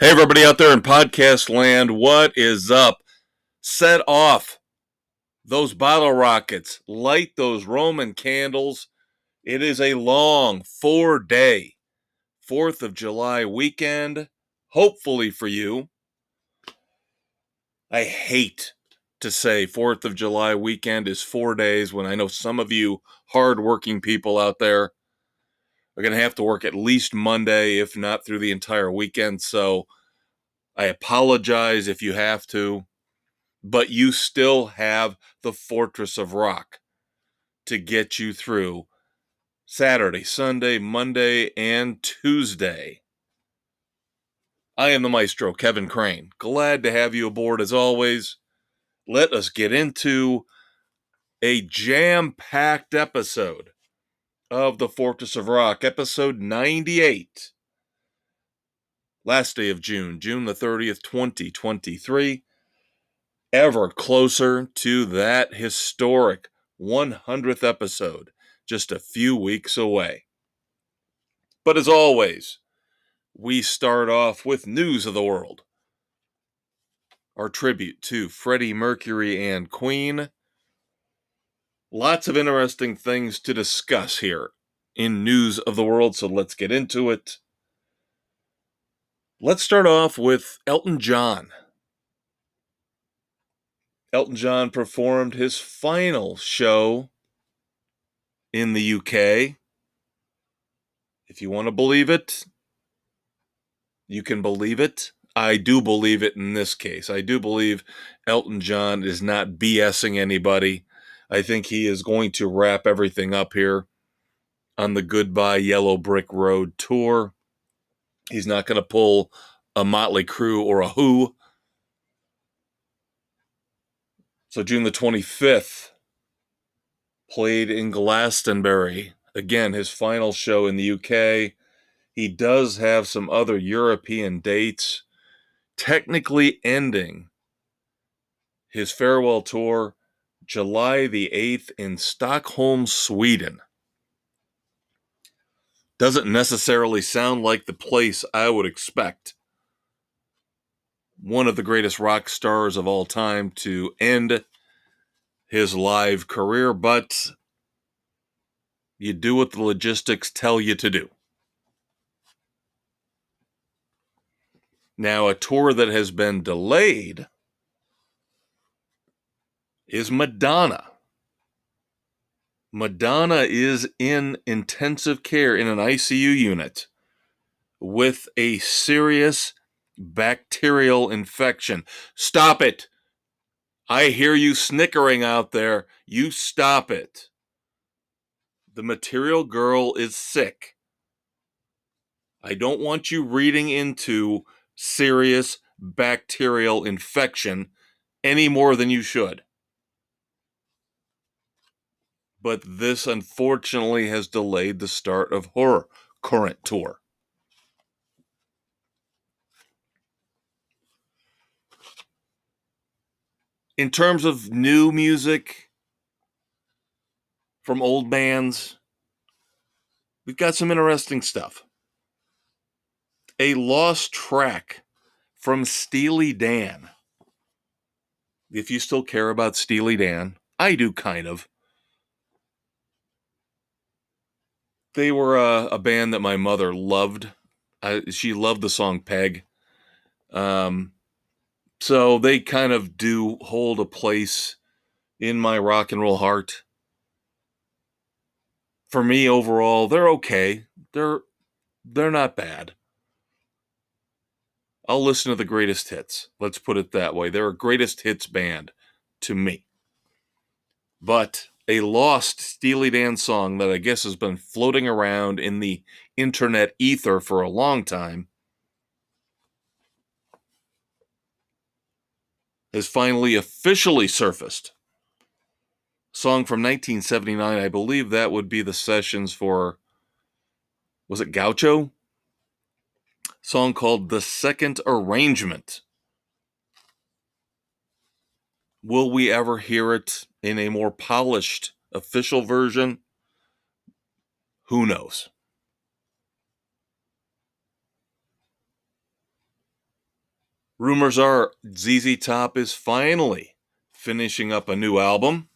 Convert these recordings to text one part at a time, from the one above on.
Hey, everybody out there in podcast land, what is up? Set off those bottle rockets, light those Roman candles. It is a long four day 4th of July weekend, hopefully for you. I hate to say 4th of July weekend is four days when I know some of you hardworking people out there are going to have to work at least Monday, if not through the entire weekend. So I apologize if you have to, but you still have the Fortress of Rock to get you through Saturday, Sunday, Monday, and Tuesday. I am the maestro, Kevin Crane. Glad to have you aboard as always. Let us get into a jam packed episode of The Fortress of Rock, episode 98. Last day of June, June the 30th, 2023. Ever closer to that historic 100th episode, just a few weeks away. But as always, we start off with news of the world. Our tribute to Freddie Mercury and Queen Lots of interesting things to discuss here in news of the world, so let's get into it. Let's start off with Elton John. Elton John performed his final show in the UK. If you want to believe it, you can believe it. I do believe it in this case. I do believe Elton John is not BSing anybody I think he is going to wrap everything up here on the Goodbye Yellow Brick Road tour. He's not going to pull a Motley Crue or a Who. So June the 25th, played in Glastonbury. Again, his final show in the UK. He does have some other European dates, technically ending his farewell tour July the 8th in Stockholm, Sweden. Doesn't necessarily sound like the place I would expect one of the greatest rock stars of all time to end his live career, but you do what the logistics tell you to do. Now, a tour that has been delayed is Madonna. Madonna is in intensive care in an ICU unit with a serious bacterial infection. Stop it. I hear you snickering out there. You stop it. The material girl is sick. I don't want you reading into serious bacterial infection any more than you should but this unfortunately has delayed the start of her current tour. In terms of new music from old bands, we've got some interesting stuff. A lost track from Steely Dan. If you still care about Steely Dan, I do kind of. They were a, a band that my mother loved. I, she loved the song Peg. Um, so they kind of do hold a place in my rock and roll heart. For me overall, they're okay. They're they're not bad. I'll listen to the greatest hits. Let's put it that way. They're a greatest hits band to me. But a lost Steely Dan song that I guess has been floating around in the internet ether for a long time has finally officially surfaced. Song from 1979, I believe that would be the sessions for was it Gaucho? Song called The Second Arrangement. Will we ever hear it in a more polished official version? Who knows? Rumors are ZZ Top is finally finishing up a new album.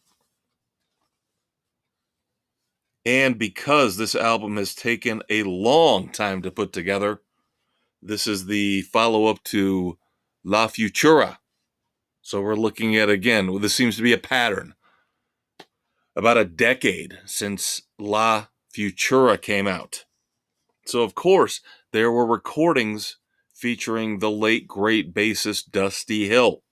And because this album has taken a long time to put together, this is the follow up to La Futura. So we're looking at again, this seems to be a pattern. About a decade since La Futura came out. So, of course, there were recordings featuring the late great bassist Dusty Hill.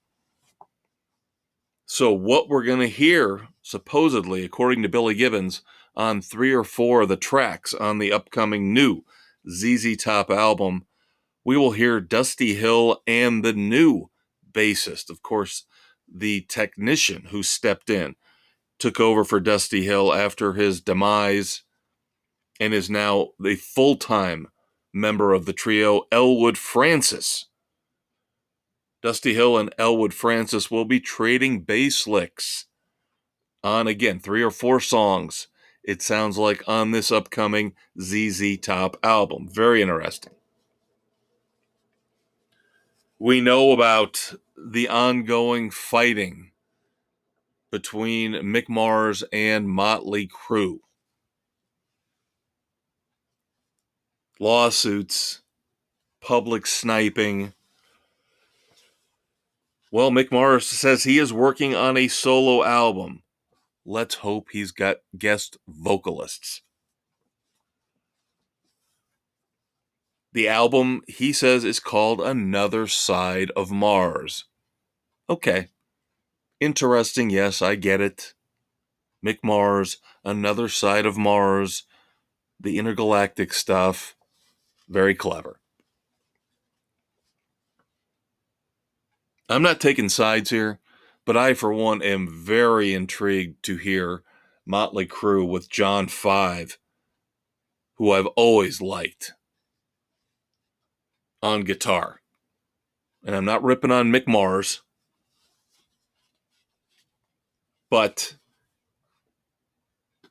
So, what we're going to hear, supposedly, according to Billy Gibbons, on three or four of the tracks on the upcoming new ZZ Top album, we will hear Dusty Hill and the new bassist, of course, the technician who stepped in, took over for Dusty Hill after his demise, and is now the full time member of the trio, Elwood Francis. Dusty Hill and Elwood Francis will be trading bass licks on again three or four songs. It sounds like on this upcoming ZZ Top album. Very interesting. We know about the ongoing fighting between Mick Mars and Motley Crue. lawsuits, public sniping. Well, Mick Mars says he is working on a solo album. Let's hope he's got guest vocalists. The album, he says, is called Another Side of Mars. Okay. Interesting. Yes, I get it. Mick Mars, Another Side of Mars, the intergalactic stuff. Very clever. I'm not taking sides here, but I, for one, am very intrigued to hear Motley Crue with John Five, who I've always liked, on guitar. And I'm not ripping on Mick Mars, but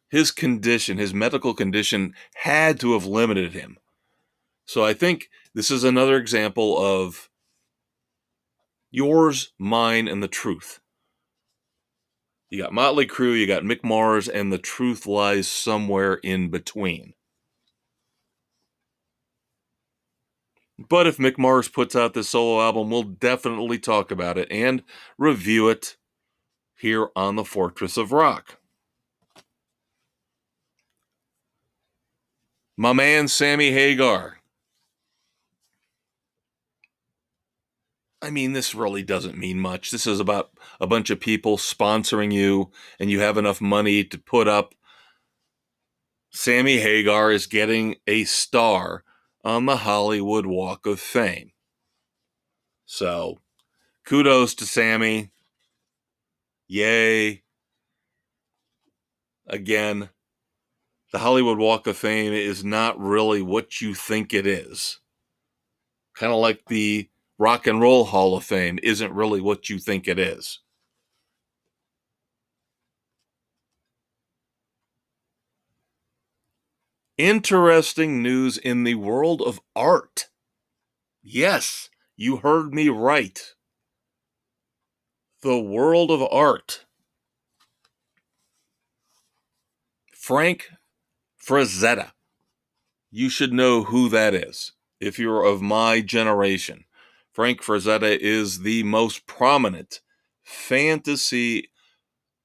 his condition, his medical condition, had to have limited him so I think this is another example of yours, mine, and the truth. You got Motley Crue, you got Mick Mars, and the truth lies somewhere in between. But if Mick Mars puts out this solo album, we'll definitely talk about it and review it here on the Fortress of Rock. My man Sammy Hagar I mean, this really doesn't mean much. This is about a bunch of people sponsoring you, and you have enough money to put up. Sammy Hagar is getting a star on the Hollywood Walk of Fame. So, kudos to Sammy. Yay. Again, the Hollywood Walk of Fame is not really what you think it is. Kind of like the Rock and Roll Hall of Fame isn't really what you think it is. Interesting news in the world of art. Yes, you heard me right. The world of art. Frank Frazetta. You should know who that is if you're of my generation. Frank Frazetta is the most prominent fantasy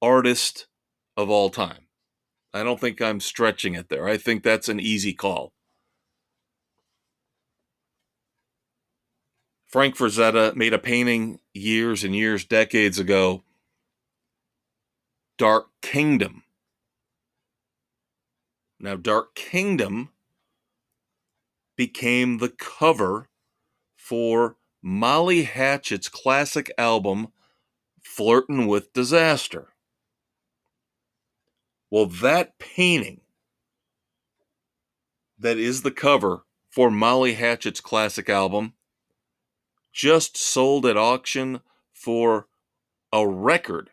artist of all time. I don't think I'm stretching it there. I think that's an easy call. Frank Frazetta made a painting years and years, decades ago, Dark Kingdom. Now, Dark Kingdom became the cover for Molly Hatchet's classic album, Flirtin' with Disaster. Well, that painting that is the cover for Molly Hatchet's classic album just sold at auction for a record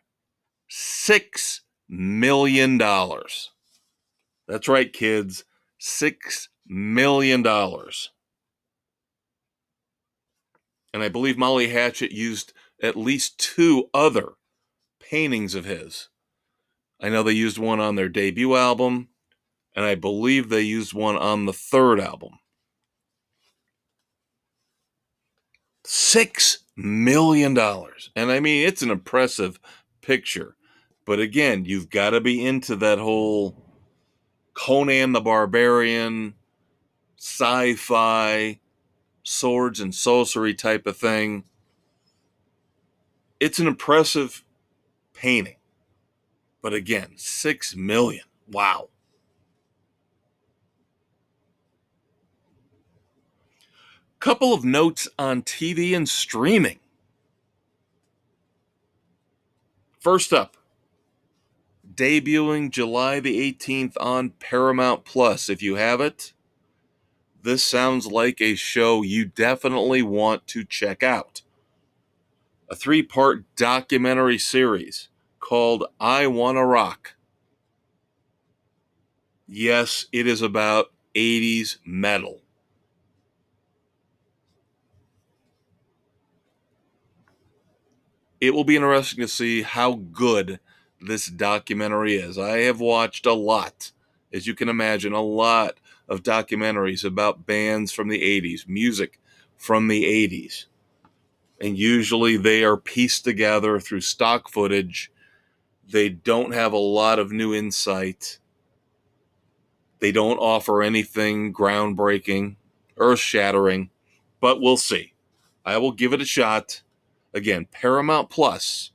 $6 million. That's right, kids. $6 million. And I believe Molly Hatchet used at least two other paintings of his. I know they used one on their debut album, and I believe they used one on the third album. Six million dollars. And I mean, it's an impressive picture. But again, you've got to be into that whole Conan the Barbarian, sci fi, swords and sorcery type of thing. It's an impressive painting. But again, six million. Wow. Couple of notes on TV and streaming. First up, debuting July the 18th on Paramount Plus. If you have it, this sounds like a show you definitely want to check out. A three part documentary series called I Wanna Rock. Yes, it is about 80s metal. It will be interesting to see how good this documentary is. I have watched a lot, as you can imagine, a lot of documentaries about bands from the 80s, music from the 80s. And usually they are pieced together through stock footage. They don't have a lot of new insight. They don't offer anything groundbreaking, earth shattering, but we'll see. I will give it a shot. Again, Paramount Plus,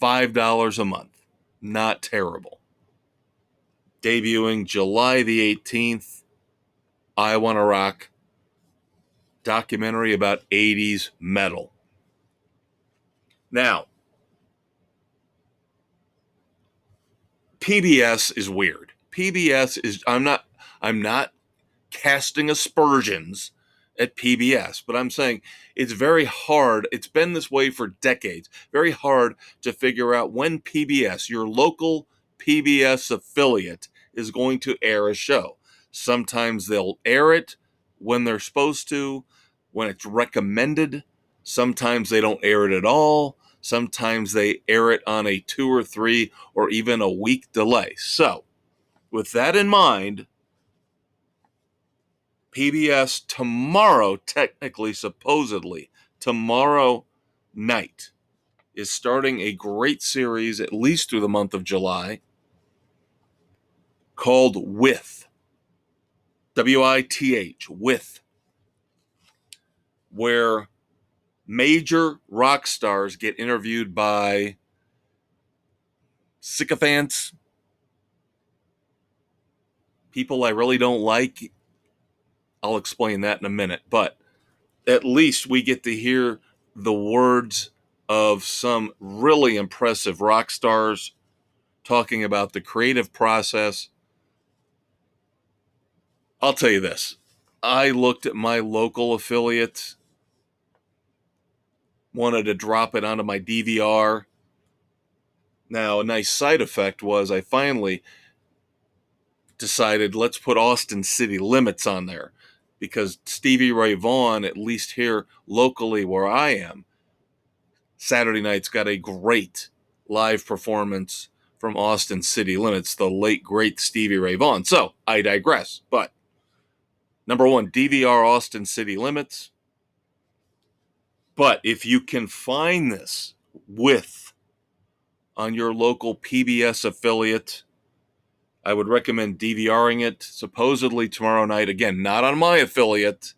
$5 a month. Not terrible. Debuting July the 18th, I Wanna Rock, documentary about 80s metal. Now, PBS is weird. PBS is I'm not I'm not casting aspersions at PBS, but I'm saying it's very hard. It's been this way for decades. Very hard to figure out when PBS, your local PBS affiliate, is going to air a show. Sometimes they'll air it when they're supposed to, when it's recommended. Sometimes they don't air it at all. Sometimes they air it on a two or three or even a week delay. So, with that in mind, PBS tomorrow, technically, supposedly, tomorrow night is starting a great series, at least through the month of July, called With. W I T H, With. Where major rock stars get interviewed by sycophants, people I really don't like I'll explain that in a minute. But at least we get to hear the words of some really impressive rock stars talking about the creative process. I'll tell you this I looked at my local affiliate, wanted to drop it onto my DVR. Now, a nice side effect was I finally decided let's put Austin City Limits on there because Stevie Ray Vaughan, at least here locally where I am, Saturday night's got a great live performance from Austin City Limits, the late great Stevie Ray Vaughan. So I digress. But number one, DVR Austin City Limits. But if you can find this with on your local PBS affiliate, I would recommend DVRing it supposedly tomorrow night. Again, not on my affiliate.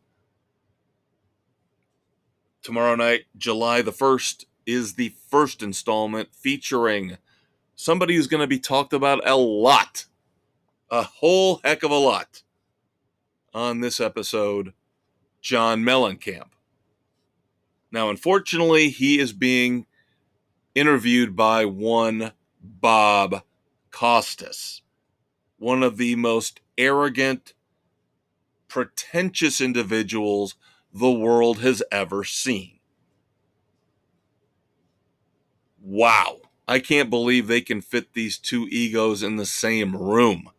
Tomorrow night, July the 1st, is the first installment featuring somebody who's going to be talked about a lot, a whole heck of a lot on this episode John Mellencamp. Now, unfortunately, he is being interviewed by one Bob Costas one of the most arrogant, pretentious individuals the world has ever seen. Wow. I can't believe they can fit these two egos in the same room.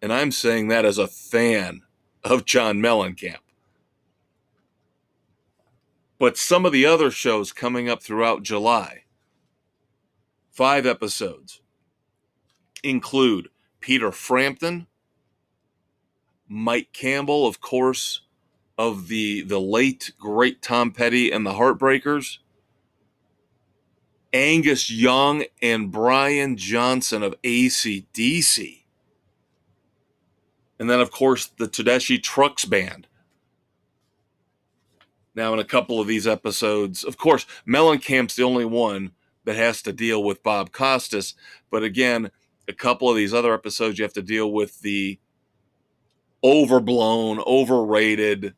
And I'm saying that as a fan of John Mellencamp. But some of the other shows coming up throughout July, five episodes, include Peter Frampton, Mike Campbell, of course, of the the late great Tom Petty and the Heartbreakers, Angus Young and Brian Johnson of AC/DC. And then, of course, the Tedeschi Trucks Band. Now, in a couple of these episodes, of course, Mellencamp's the only one that has to deal with Bob Costas. But again, a couple of these other episodes, you have to deal with the overblown, overrated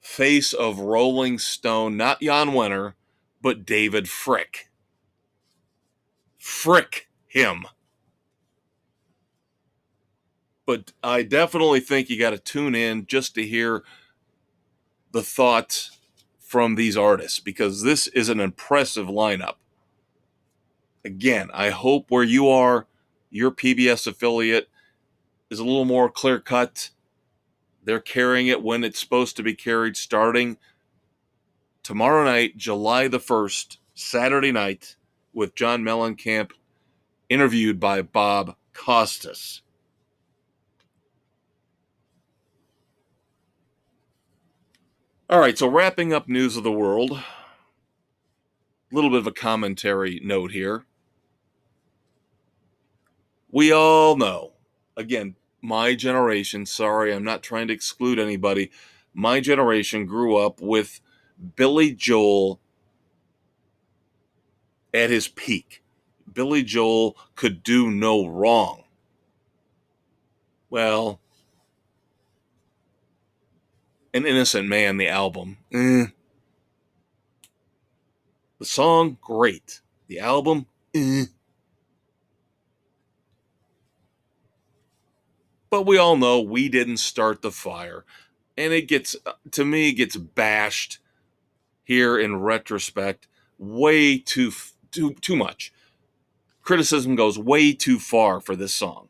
face of Rolling Stone, not Jan Wenner, but David Fricke. Frick him. But I definitely think you got to tune in just to hear the thoughts from these artists because this is an impressive lineup. Again, I hope where you are, your PBS affiliate is a little more clear cut. They're carrying it when it's supposed to be carried starting tomorrow night, July the 1st, Saturday night, with John Mellencamp, interviewed by Bob Costas. All right, so wrapping up news of the world, a little bit of a commentary note here. We all know, again, my generation, sorry, I'm not trying to exclude anybody. My generation grew up with Billy Joel at his peak. Billy Joel could do no wrong. Well, an Innocent Man, the album. Eh. The song, great. The album, eh. But we all know we didn't start the fire. And it gets, to me, gets bashed here in retrospect way too, too, too much. Criticism goes way too far for this song.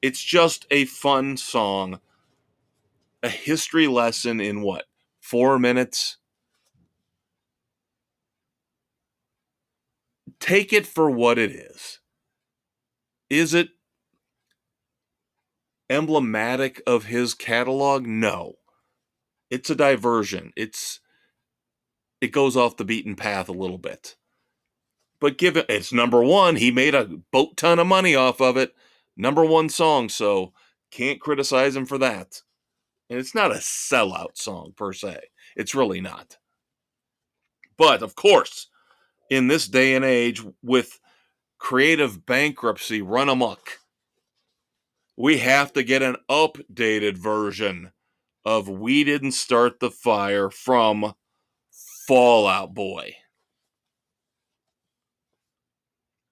It's just a fun song a history lesson in what? Four minutes? Take it for what it is. Is it emblematic of his catalog? No. It's a diversion. It's it goes off the beaten path a little bit. But given it's number one, he made a boat ton of money off of it. Number one song, so can't criticize him for that. And it's not a sellout song per se. It's really not. But of course, in this day and age, with creative bankruptcy run amok, we have to get an updated version of We Didn't Start the Fire from Fallout Boy.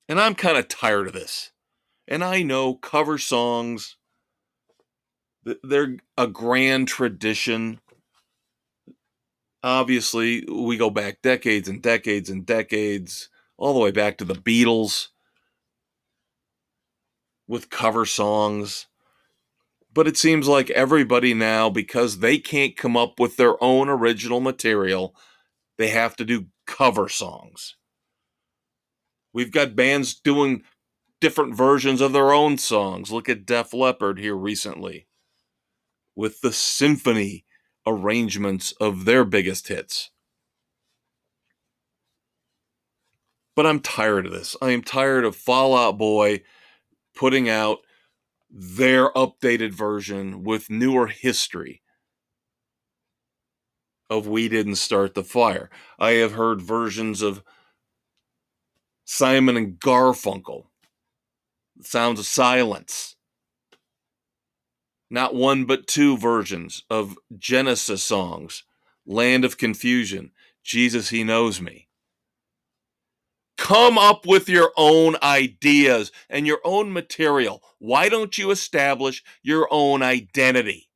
And I'm kind of tired of this. And I know cover songs they're a grand tradition. Obviously, we go back decades and decades and decades, all the way back to the Beatles with cover songs. But it seems like everybody now, because they can't come up with their own original material, they have to do cover songs. We've got bands doing different versions of their own songs. Look at Def Leppard here recently with the symphony arrangements of their biggest hits. But I'm tired of this. I am tired of Fall Out Boy putting out their updated version with newer history of We Didn't Start the Fire. I have heard versions of Simon and Garfunkel, Sounds of Silence, not one but two versions of Genesis songs Land of Confusion, Jesus, He Knows Me. Come up with your own ideas and your own material. Why don't you establish your own identity?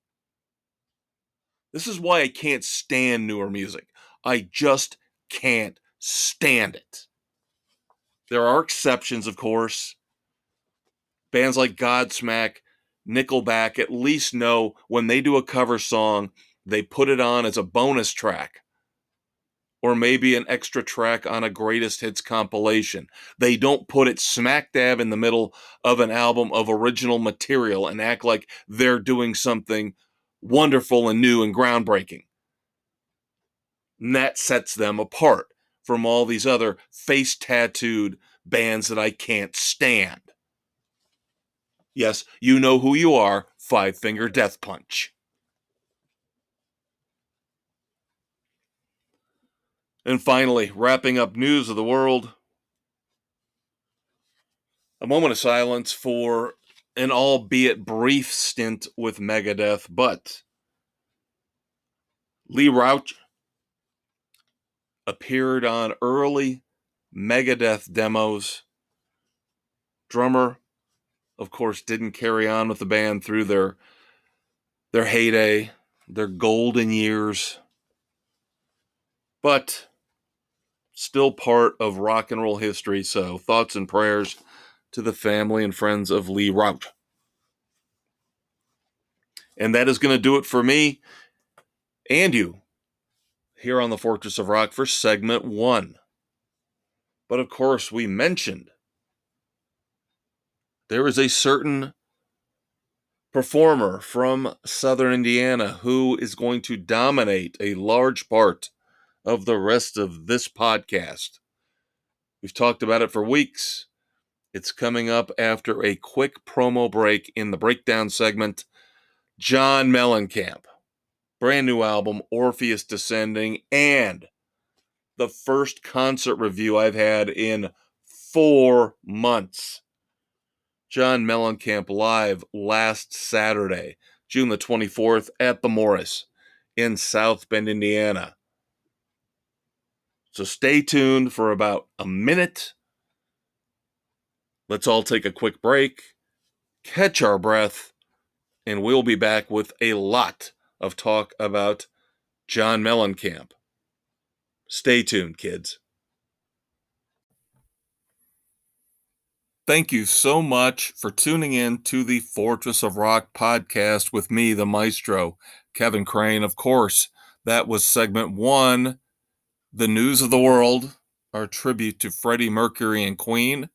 This is why I can't stand newer music. I just can't stand it. There are exceptions, of course. Bands like Godsmack Nickelback at least know when they do a cover song, they put it on as a bonus track or maybe an extra track on a greatest hits compilation. They don't put it smack dab in the middle of an album of original material and act like they're doing something wonderful and new and groundbreaking. And that sets them apart from all these other face tattooed bands that I can't stand. Yes, you know who you are Five Finger Death Punch. And finally, wrapping up news of the world, a moment of silence for an albeit brief stint with Megadeth, but Lee Rauch appeared on early Megadeth demos. Drummer, of course, didn't carry on with the band through their their heyday, their golden years. But still part of rock and roll history. So, thoughts and prayers to the family and friends of Lee Rauch. And that is going to do it for me and you here on the Fortress of Rock for segment one. But of course, we mentioned there is a certain performer from Southern Indiana who is going to dominate a large part of the rest of this podcast. We've talked about it for weeks. It's coming up after a quick promo break in the breakdown segment. John Mellencamp, brand new album, Orpheus Descending, and the first concert review I've had in four months. John Mellencamp live last Saturday, June the 24th at the Morris in South Bend, Indiana. So stay tuned for about a minute. Let's all take a quick break, catch our breath, and we'll be back with a lot of talk about John Mellencamp. Stay tuned, kids. Thank you so much for tuning in to the Fortress of Rock podcast with me, the maestro, Kevin Crane. Of course, that was segment one the News of the World, our tribute to Freddie Mercury and Queen,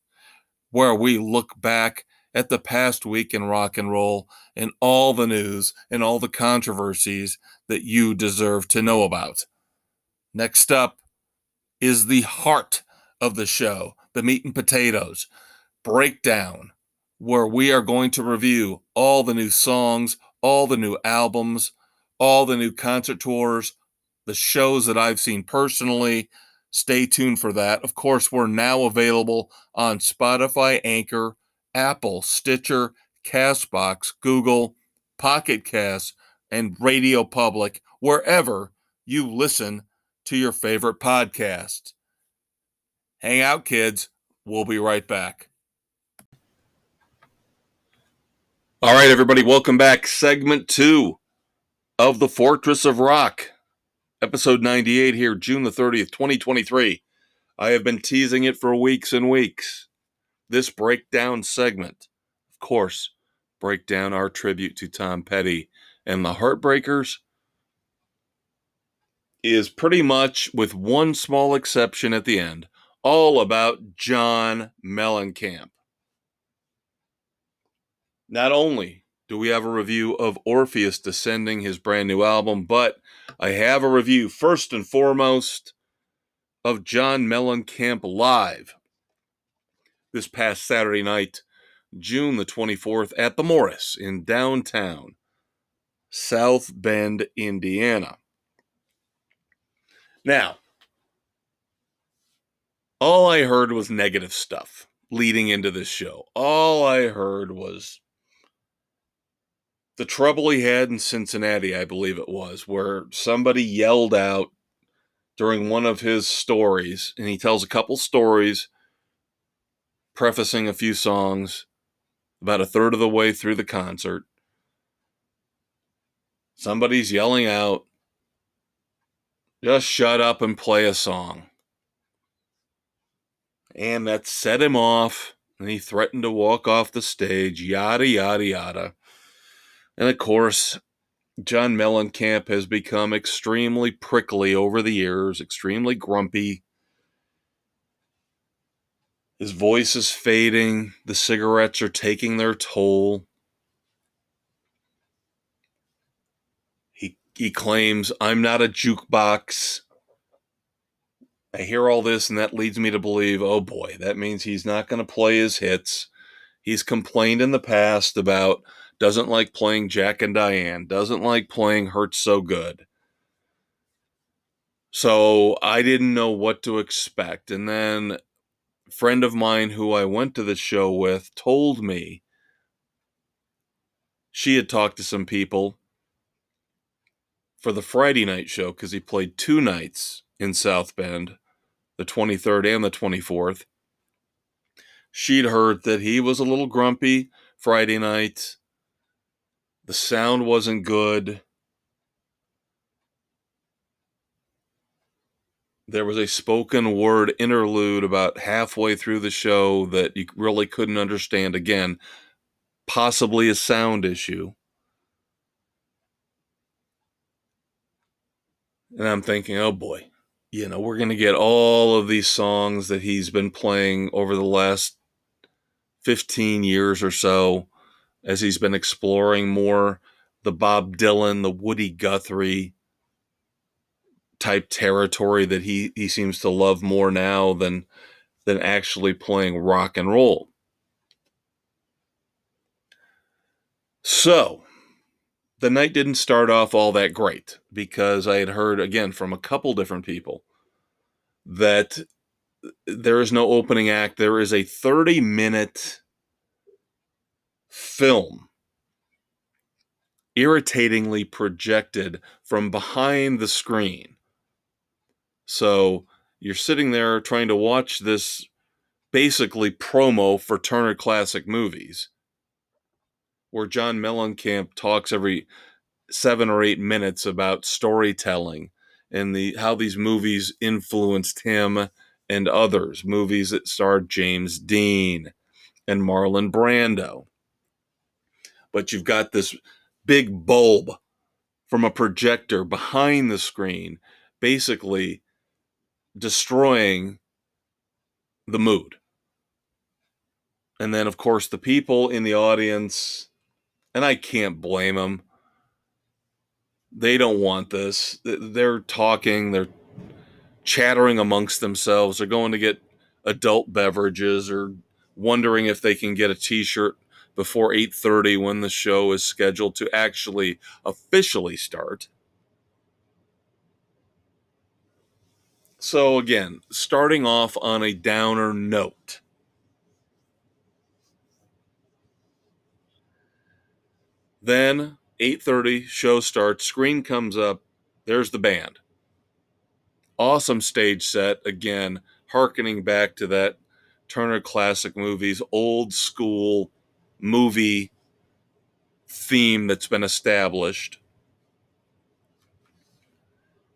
where we look back at the past week in rock and roll and all the news and all the controversies that you deserve to know about. Next up is the heart of the show, the meat and potatoes breakdown, where we are going to review all the new songs, all the new albums, all the new concert tours, the shows that I've seen personally. Stay tuned for that. Of course, we're now available on Spotify, Anchor, Apple, Stitcher, Castbox, Google, Pocket Cast, and Radio Public, wherever you listen to your favorite podcast. Hang out, kids. We'll be right back. All right, everybody, welcome back. Segment two of the Fortress of Rock episode 98 here, June the 30th, 2023. I have been teasing it for weeks and weeks. This breakdown segment, of course, break down our tribute to Tom Petty and the Heartbreakers, is pretty much, with one small exception at the end, all about John Mellencamp. Not only do we have a review of Orpheus Descending, his brand new album, but I have a review first and foremost of John Mellencamp live this past Saturday night, June the 24th, at the Morris in downtown South Bend, Indiana. Now, all I heard was negative stuff leading into this show. All I heard was the trouble he had in Cincinnati, I believe it was, where somebody yelled out during one of his stories, and he tells a couple stories, prefacing a few songs about a third of the way through the concert. Somebody's yelling out, just shut up and play a song. And that set him off, and he threatened to walk off the stage, yada, yada, yada. And of course, John Mellencamp has become extremely prickly over the years, extremely grumpy. His voice is fading. The cigarettes are taking their toll. He, he claims, I'm not a jukebox. I hear all this, and that leads me to believe, oh boy, that means he's not going to play his hits. He's complained in the past about doesn't like playing Jack and Diane, doesn't like playing Hurts So Good. So I didn't know what to expect. And then a friend of mine who I went to the show with told me she had talked to some people for the Friday night show because he played two nights in South Bend, the 23rd and the 24th. She'd heard that he was a little grumpy Friday night the sound wasn't good. There was a spoken word interlude about halfway through the show that you really couldn't understand. Again, possibly a sound issue. And I'm thinking, oh boy, you know, we're going to get all of these songs that he's been playing over the last 15 years or so as he's been exploring more the Bob Dylan, the Woody Guthrie type territory that he, he seems to love more now than than actually playing rock and roll. So, the night didn't start off all that great because I had heard again from a couple different people that there is no opening act. There is a 30 minute film irritatingly projected from behind the screen. So you're sitting there trying to watch this basically promo for Turner Classic Movies, where John Mellencamp talks every seven or eight minutes about storytelling and the how these movies influenced him and others. Movies that starred James Dean and Marlon Brando but you've got this big bulb from a projector behind the screen, basically destroying the mood. And then, of course, the people in the audience, and I can't blame them. They don't want this. They're talking, they're chattering amongst themselves. They're going to get adult beverages or wondering if they can get a t shirt before 8:30 when the show is scheduled to actually officially start. So again, starting off on a downer note. Then 8:30 show starts, screen comes up, there's the band. Awesome stage set again, harkening back to that Turner Classic Movies old school movie theme that's been established.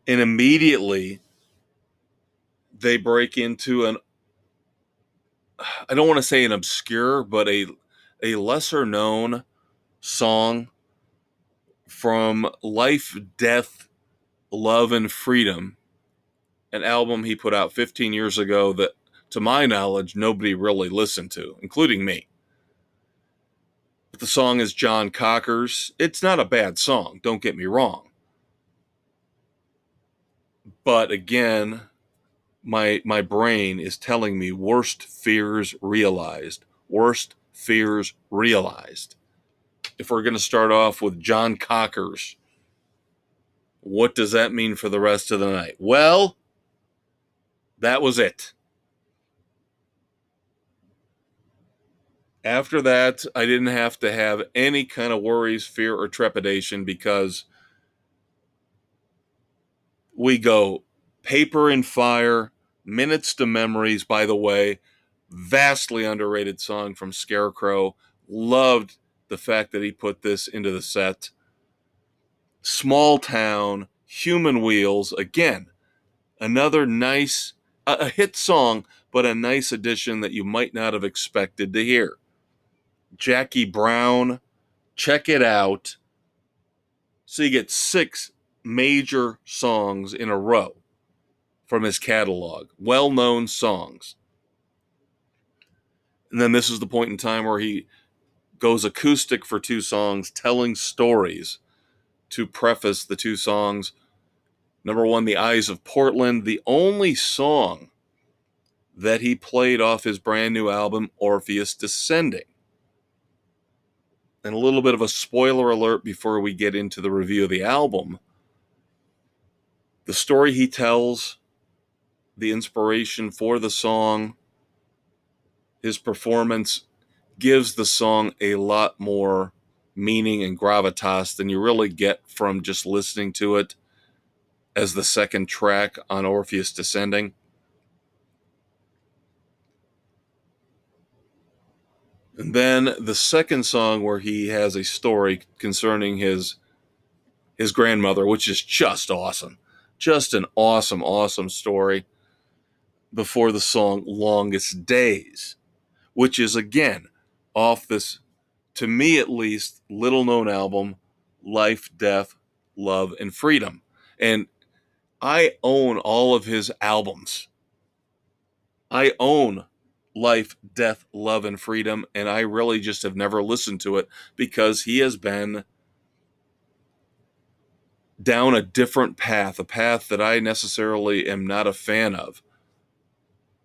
And immediately they break into an I don't want to say an obscure, but a a lesser known song from Life, Death, Love and Freedom, an album he put out 15 years ago that to my knowledge nobody really listened to, including me. The song is John Cocker's. It's not a bad song, don't get me wrong. But again, my my brain is telling me worst fears realized. Worst fears realized. If we're going to start off with John Cocker's, what does that mean for the rest of the night? Well, that was it. After that, I didn't have to have any kind of worries, fear, or trepidation because we go paper in fire, minutes to memories, by the way, vastly underrated song from Scarecrow. Loved the fact that he put this into the set. Small town, human wheels, again, another nice, a hit song, but a nice addition that you might not have expected to hear. Jackie Brown. Check it out. So you get six major songs in a row from his catalog, well known songs. And then this is the point in time where he goes acoustic for two songs, telling stories to preface the two songs. Number one, The Eyes of Portland, the only song that he played off his brand new album, Orpheus Descending. And a little bit of a spoiler alert before we get into the review of the album. The story he tells, the inspiration for the song, his performance gives the song a lot more meaning and gravitas than you really get from just listening to it as the second track on Orpheus Descending. And then the second song where he has a story concerning his his grandmother, which is just awesome. Just an awesome, awesome story before the song Longest Days, which is again off this, to me at least, little known album, Life, Death, Love, and Freedom. And I own all of his albums. I own Life, Death, Love, and Freedom, and I really just have never listened to it because he has been down a different path, a path that I necessarily am not a fan of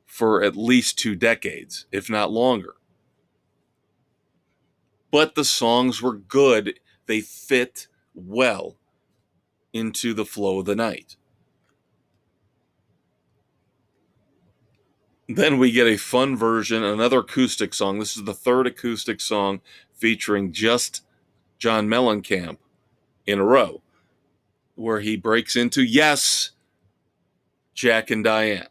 for at least two decades, if not longer but the songs were good. They fit well into the flow of the night. Then we get a fun version, another acoustic song. This is the third acoustic song featuring just John Mellencamp in a row, where he breaks into, yes, Jack and Diane.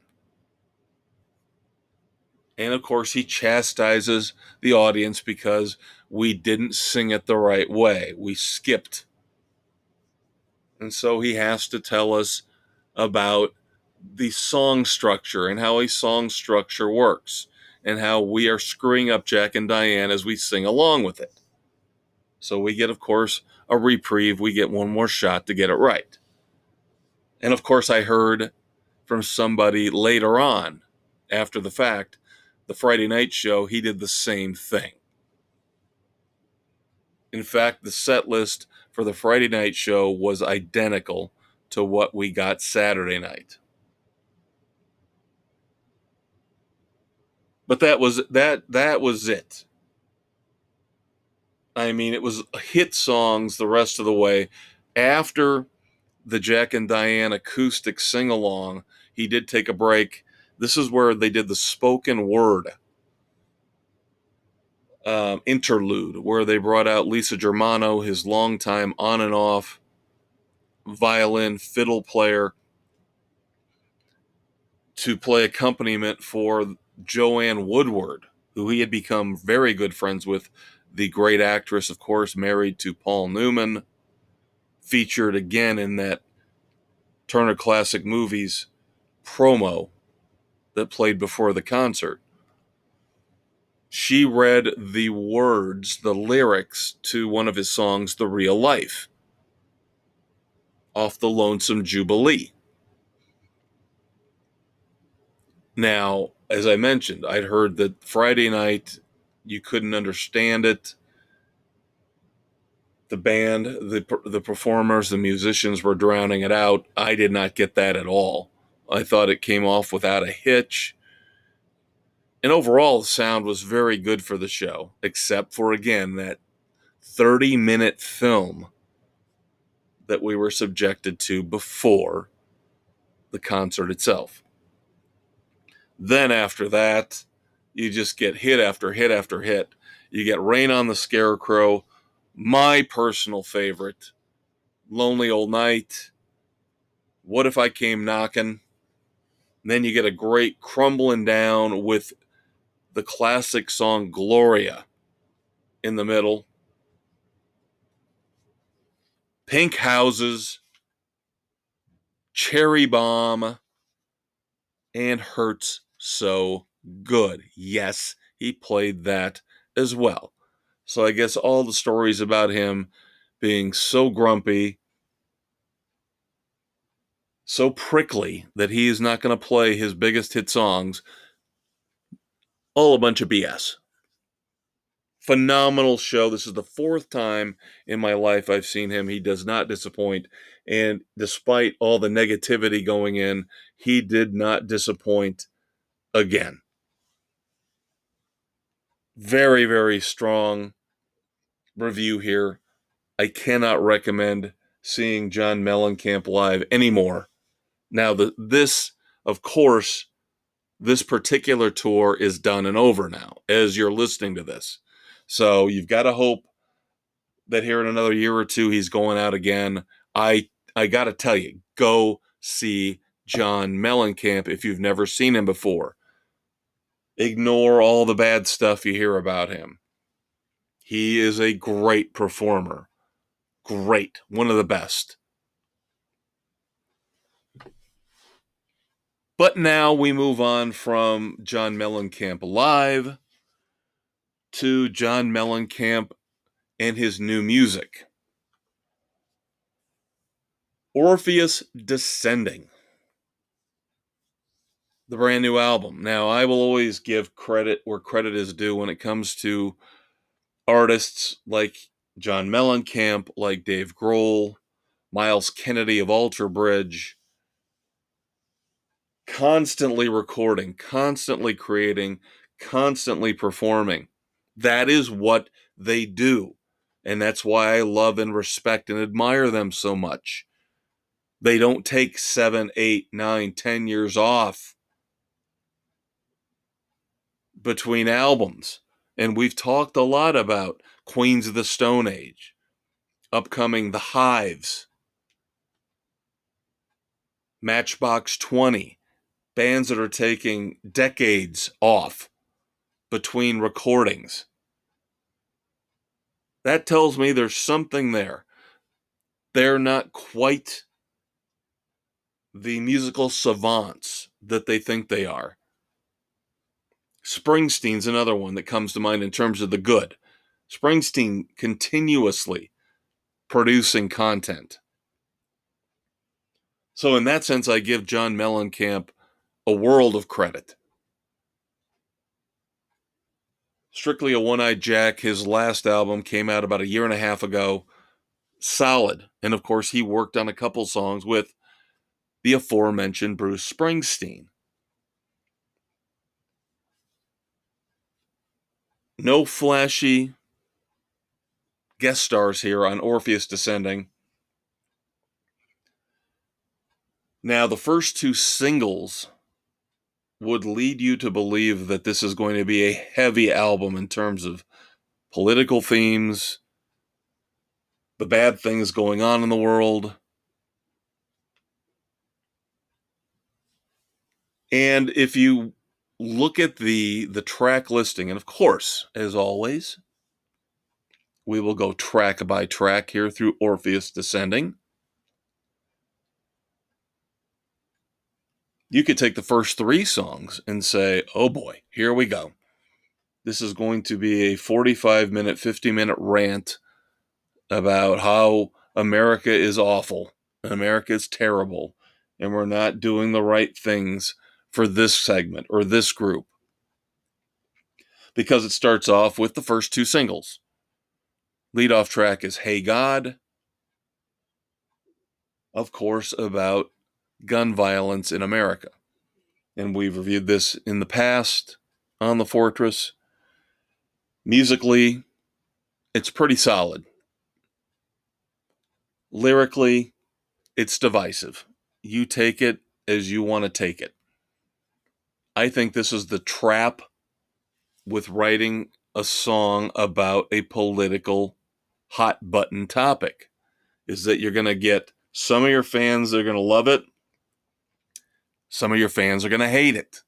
And of course, he chastises the audience because we didn't sing it the right way. We skipped. And so he has to tell us about the song structure and how a song structure works and how we are screwing up Jack and Diane as we sing along with it. So we get, of course, a reprieve. We get one more shot to get it right. And of course, I heard from somebody later on, after the fact, the Friday night show, he did the same thing. In fact, the set list for the Friday night show was identical to what we got Saturday night. But that was that that was it. I mean, it was hit songs the rest of the way. After the Jack and Diane acoustic sing along, he did take a break. This is where they did the spoken word um, interlude where they brought out Lisa Germano, his longtime on and off violin fiddle player, to play accompaniment for Joanne Woodward, who he had become very good friends with, the great actress, of course, married to Paul Newman, featured again in that Turner Classic Movies promo that played before the concert she read the words, the lyrics to one of his songs, The Real Life, off the Lonesome Jubilee. Now, as I mentioned, I'd heard that Friday night you couldn't understand it. The band, the the performers, the musicians were drowning it out. I did not get that at all. I thought it came off without a hitch and overall the sound was very good for the show except for again that 30 minute film that we were subjected to before the concert itself then after that you just get hit after hit after hit. You get rain on the scarecrow. My personal favorite lonely old night. What if i came knocking? Then you get a great crumbling down with the classic song Gloria in the middle. Pink Houses, Cherry Bomb, and Hurts So Good. Yes, he played that as well. So I guess all the stories about him being so grumpy so prickly that he is not going to play his biggest hit songs. All a bunch of BS. Phenomenal show. This is the fourth time in my life I've seen him. He does not disappoint. And despite all the negativity going in, he did not disappoint again. Very, very strong review here. I cannot recommend seeing John Mellencamp live anymore. Now, the, this, of course, this particular tour is done and over now as you're listening to this. So you've got to hope that here in another year or two he's going out again. I I got to tell you, go see John Mellencamp if you've never seen him before. Ignore all the bad stuff you hear about him. He is a great performer. Great, one of the best. But now we move on from John Mellencamp live to John Mellencamp and his new music. Orpheus Descending, the brand new album. Now, I will always give credit where credit is due when it comes to artists like John Mellencamp, like Dave Grohl, Myles Kennedy of Alter Bridge, constantly recording, constantly creating, constantly performing. That is what they do. And that's why I love and respect and admire them so much. They don't take seven, eight, nine, ten years off between albums. And we've talked a lot about Queens of the Stone Age, upcoming The Hives, Matchbox 20, bands that are taking decades off between recordings. That tells me there's something there. They're not quite the musical savants that they think they are. Springsteen's another one that comes to mind in terms of the good. Springsteen continuously producing content. So, in that sense, I give John Mellencamp a world of credit. Strictly a One Eyed Jack, his last album came out about a year and a half ago. Solid. And of course, he worked on a couple songs with the aforementioned Bruce Springsteen. No flashy guest stars here on Orpheus Descending. Now, the first two singles would lead you to believe that this is going to be a heavy album in terms of political themes, the bad things going on in the world. And if you look at the the track listing and of course, as always, we will go track by track here through Orpheus Descending. you could take the first three songs and say, oh boy, here we go. This is going to be a 45 minute, 50 minute rant about how America is awful and America is terrible and we're not doing the right things for this segment or this group. Because it starts off with the first two singles. Lead off track is Hey God. Of course, about gun violence in America. And we've reviewed this in the past on The Fortress. Musically, it's pretty solid. Lyrically, it's divisive. You take it as you want to take it. I think this is the trap with writing a song about a political hot button topic is that you're going to get some of your fans that are going to love it some of your fans are going to hate it.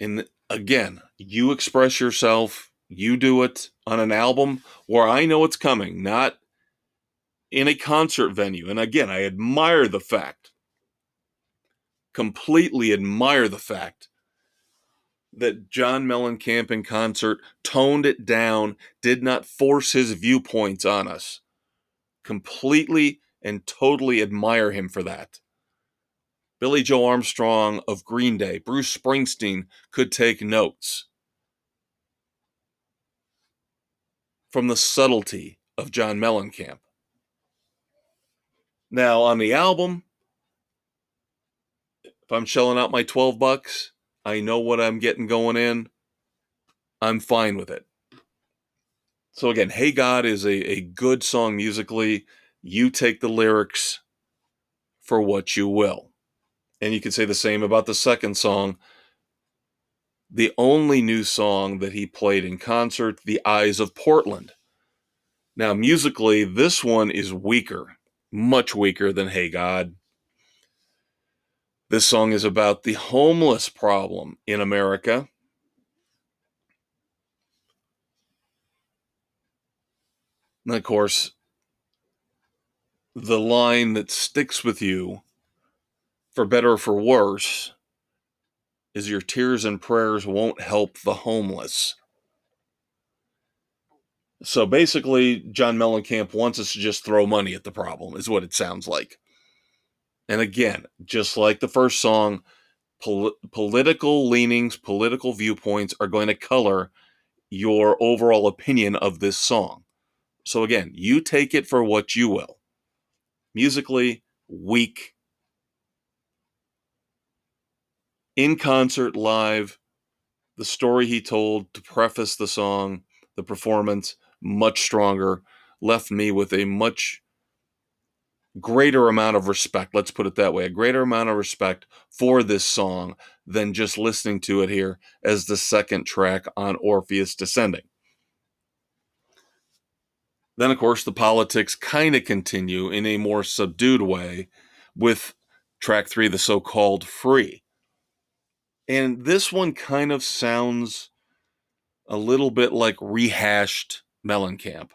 And again, you express yourself, you do it on an album where I know it's coming, not in a concert venue. And again, I admire the fact, completely admire the fact that John Mellencamp in concert toned it down, did not force his viewpoints on us. Completely and totally admire him for that. Billie Joe Armstrong of Green Day, Bruce Springsteen could take notes from the subtlety of John Mellencamp. Now, on the album, if I'm shelling out my 12 bucks, I know what I'm getting going in. I'm fine with it. So, again, Hey God is a, a good song musically. You take the lyrics for what you will. And you could say the same about the second song. The only new song that he played in concert, The Eyes of Portland. Now, musically, this one is weaker, much weaker than Hey God. This song is about the homeless problem in America. And of course, the line that sticks with you for better or for worse, is your tears and prayers won't help the homeless. So basically, John Mellencamp wants us to just throw money at the problem, is what it sounds like. And again, just like the first song, pol- political leanings, political viewpoints are going to color your overall opinion of this song. So again, you take it for what you will. Musically, weak, in concert live, the story he told to preface the song, the performance, much stronger, left me with a much greater amount of respect. Let's put it that way a greater amount of respect for this song than just listening to it here as the second track on Orpheus Descending. Then, of course, the politics kind of continue in a more subdued way with track three, the so called free. And this one kind of sounds a little bit like rehashed Mellencamp.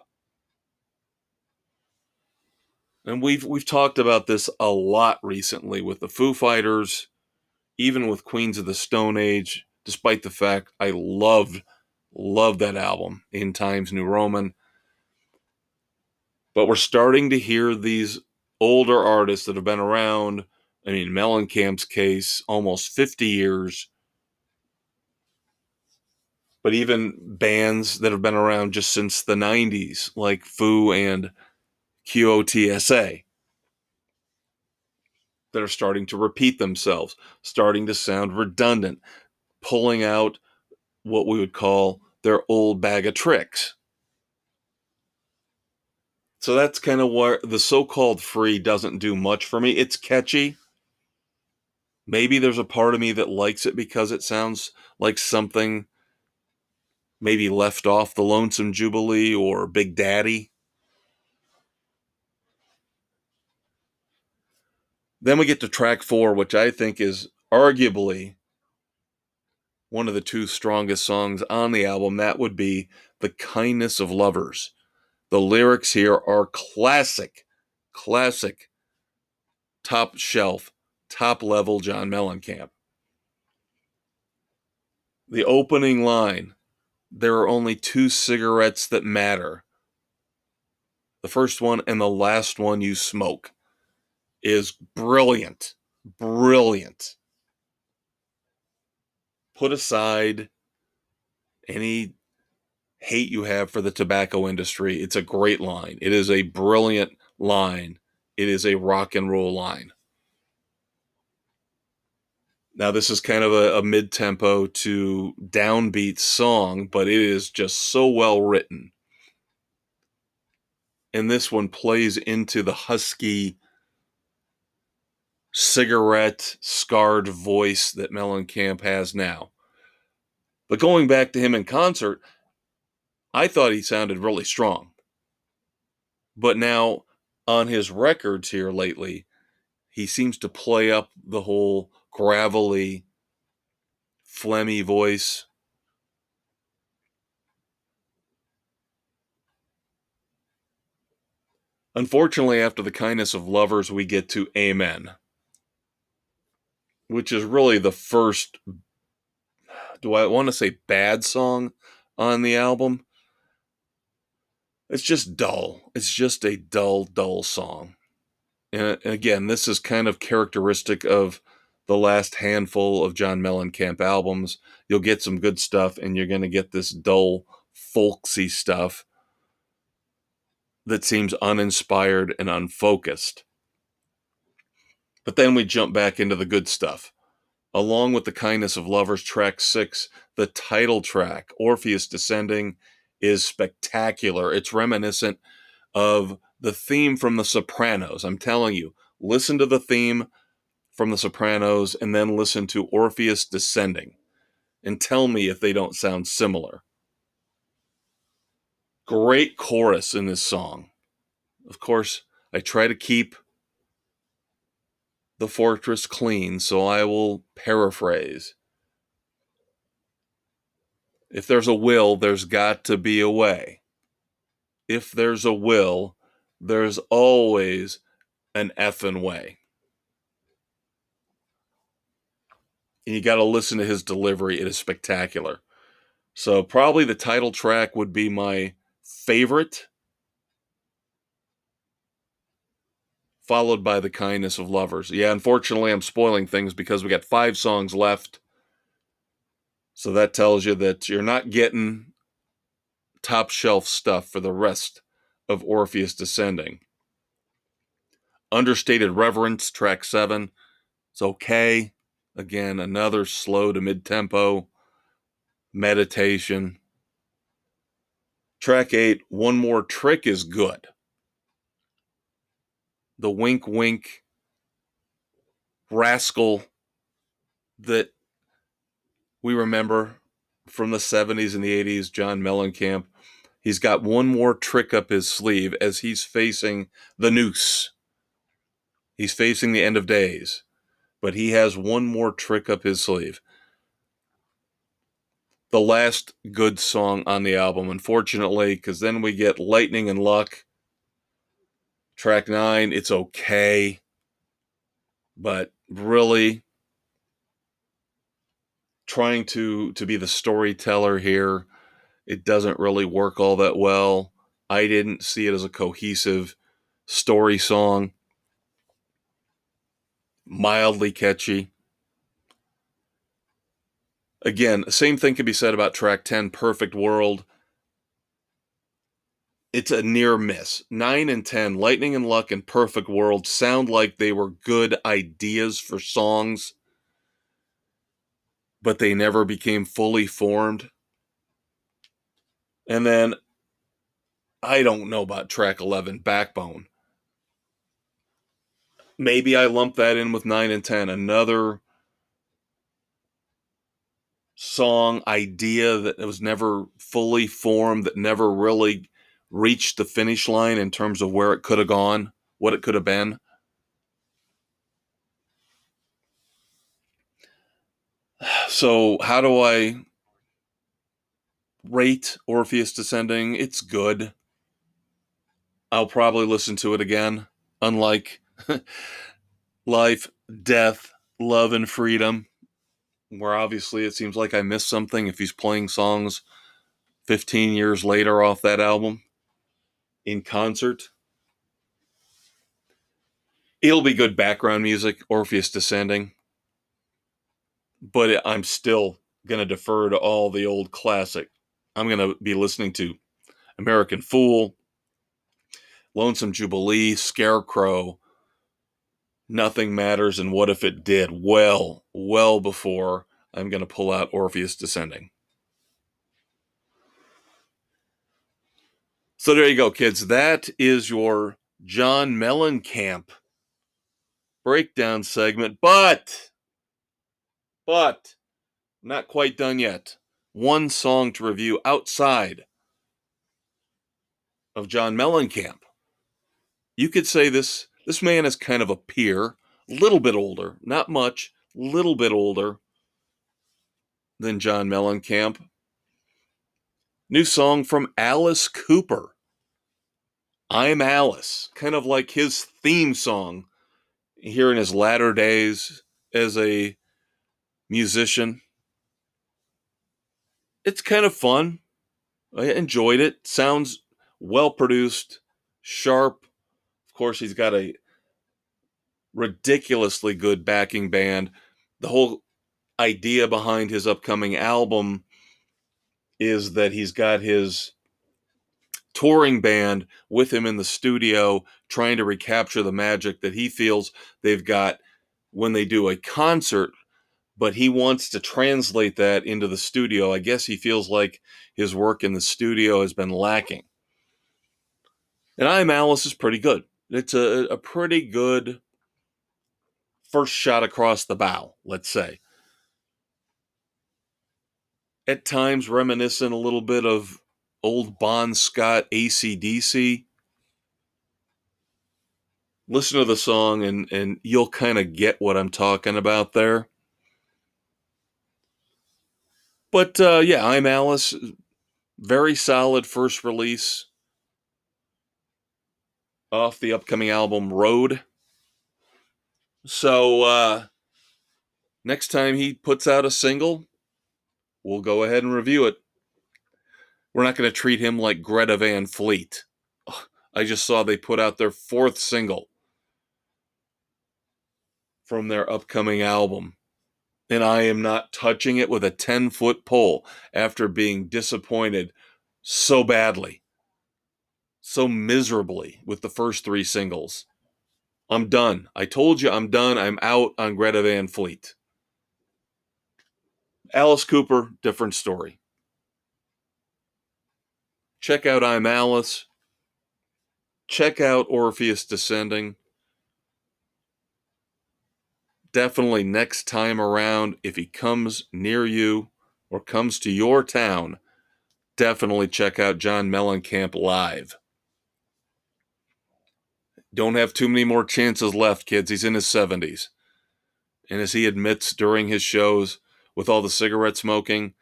And we've we've talked about this a lot recently with the Foo Fighters, even with Queens of the Stone Age, despite the fact I loved loved that album in Times New Roman. But we're starting to hear these older artists that have been around I mean, Mellencamp's case, almost 50 years. But even bands that have been around just since the 90s, like Foo and QOTSA, that are starting to repeat themselves, starting to sound redundant, pulling out what we would call their old bag of tricks. So that's kind of where the so called free doesn't do much for me. It's catchy Maybe there's a part of me that likes it because it sounds like something maybe left off the Lonesome Jubilee or Big Daddy. Then we get to track four, which I think is arguably one of the two strongest songs on the album. That would be The Kindness of Lovers. The lyrics here are classic, classic, top shelf top level John Mellencamp. The opening line there are only two cigarettes that matter. The first one and the last one you smoke is brilliant. Brilliant. Put aside any hate you have for the tobacco industry. It's a great line. It is a brilliant line. It is a rock and roll line. Now, this is kind of a, a mid tempo to downbeat song, but it is just so well written. And this one plays into the husky, cigarette scarred voice that Mellencamp has now. But going back to him in concert, I thought he sounded really strong. But now on his records here lately, he seems to play up the whole gravelly, phlegmy voice. Unfortunately, after the kindness of lovers, we get to Amen, which is really the first, do I want to say bad song on the album? It's just dull. It's just a dull, dull song. And again, this is kind of characteristic of the last handful of John Mellencamp albums. You'll get some good stuff, and you're going to get this dull, folksy stuff that seems uninspired and unfocused. But then we jump back into the good stuff. Along with The Kindness of Lovers, track six, the title track, Orpheus Descending, is spectacular. It's reminiscent of the theme from The Sopranos. I'm telling you, listen to the theme from The Sopranos and then listen to Orpheus Descending and tell me if they don't sound similar. Great chorus in this song. Of course, I try to keep the fortress clean, so I will paraphrase. If there's a will, there's got to be a way. If there's a will, there's always an effing way. And you got to listen to his delivery. It is spectacular. So, probably the title track would be my favorite followed by The Kindness of Lovers. Yeah, unfortunately, I'm spoiling things because we got five songs left. So that tells you that you're not getting top shelf stuff for the rest of Orpheus Descending. Understated Reverence, track seven. It's okay. Again, another slow to mid tempo meditation. Track eight, One More Trick is good the wink wink rascal that we remember from the 70s and the 80s, John Mellencamp. He's got one more trick up his sleeve as he's facing the noose. He's facing the end of days, but he has one more trick up his sleeve. The last good song on the album, unfortunately, because then we get Lightning and Luck Track nine, it's okay. But really trying to to be the storyteller here, it doesn't really work all that well. I didn't see it as a cohesive story song. Mildly catchy. Again, same thing can be said about track 10, Perfect World it's a near miss. Nine and ten, Lightning and Luck and Perfect World sound like they were good ideas for songs, but they never became fully formed. And then I don't know about track 11, Backbone. Maybe I lump that in with 9 and 10. Another song idea that was never fully formed, that never really reached the finish line in terms of where it could have gone, what it could have been. So, how do I rate Orpheus Descending? It's good. I'll probably listen to it again. Unlike Life, Death, Love, and Freedom, where obviously it seems like I missed something if he's playing songs 15 years later off that album in concert. It'll be good background music, Orpheus Descending. But I'm still going to defer to all the old classic. I'm going to be listening to American Fool, Lonesome Jubilee, Scarecrow, Nothing Matters, and What If It Did well, well before I'm going to pull out Orpheus Descending. So there you go, kids. That is your John Mellencamp breakdown segment, but but not quite done yet. One song to review outside of John Mellencamp. You could say this this man is kind of a peer, a little bit older, not much, little bit older than John Mellencamp. New song from Alice Cooper. I'm Alice, kind of like his theme song here in his latter days as a musician. It's kind of fun. I enjoyed it. Sounds well produced, sharp. Of course, he's got a ridiculously good backing band. The whole idea behind his upcoming album is that he's got his touring band with him in the studio trying to recapture the magic that he feels they've got when they do a concert but he wants to translate that into the studio. I guess he feels like his work in the studio has been lacking. And i am alice is pretty good. It's a, a pretty good first shot across the bow let's say at times reminiscent a little bit of old Bon Scott ACDC. Listen to the song and, and you'll kind of get what I'm talking about there. But uh, yeah, I'm Alice. Very solid first release off the upcoming album Road. So uh, next time he puts out a single, we'll go ahead and review it. We're not going to treat him like Greta Van Fleet. I just saw they put out their fourth single from their upcoming album. And I am not touching it with a 10 foot pole after being disappointed so badly, so miserably with the first three singles. I'm done. I told you I'm done. I'm out on Greta Van Fleet. Alice Cooper, different story. Check out I'm Alice. Check out Orpheus Descending. Definitely next time around, if he comes near you or comes to your town, definitely check out John Mellencamp live. Don't have too many more chances left, kids. He's in his 70s. And as he admits during his shows, with all the cigarette smoking,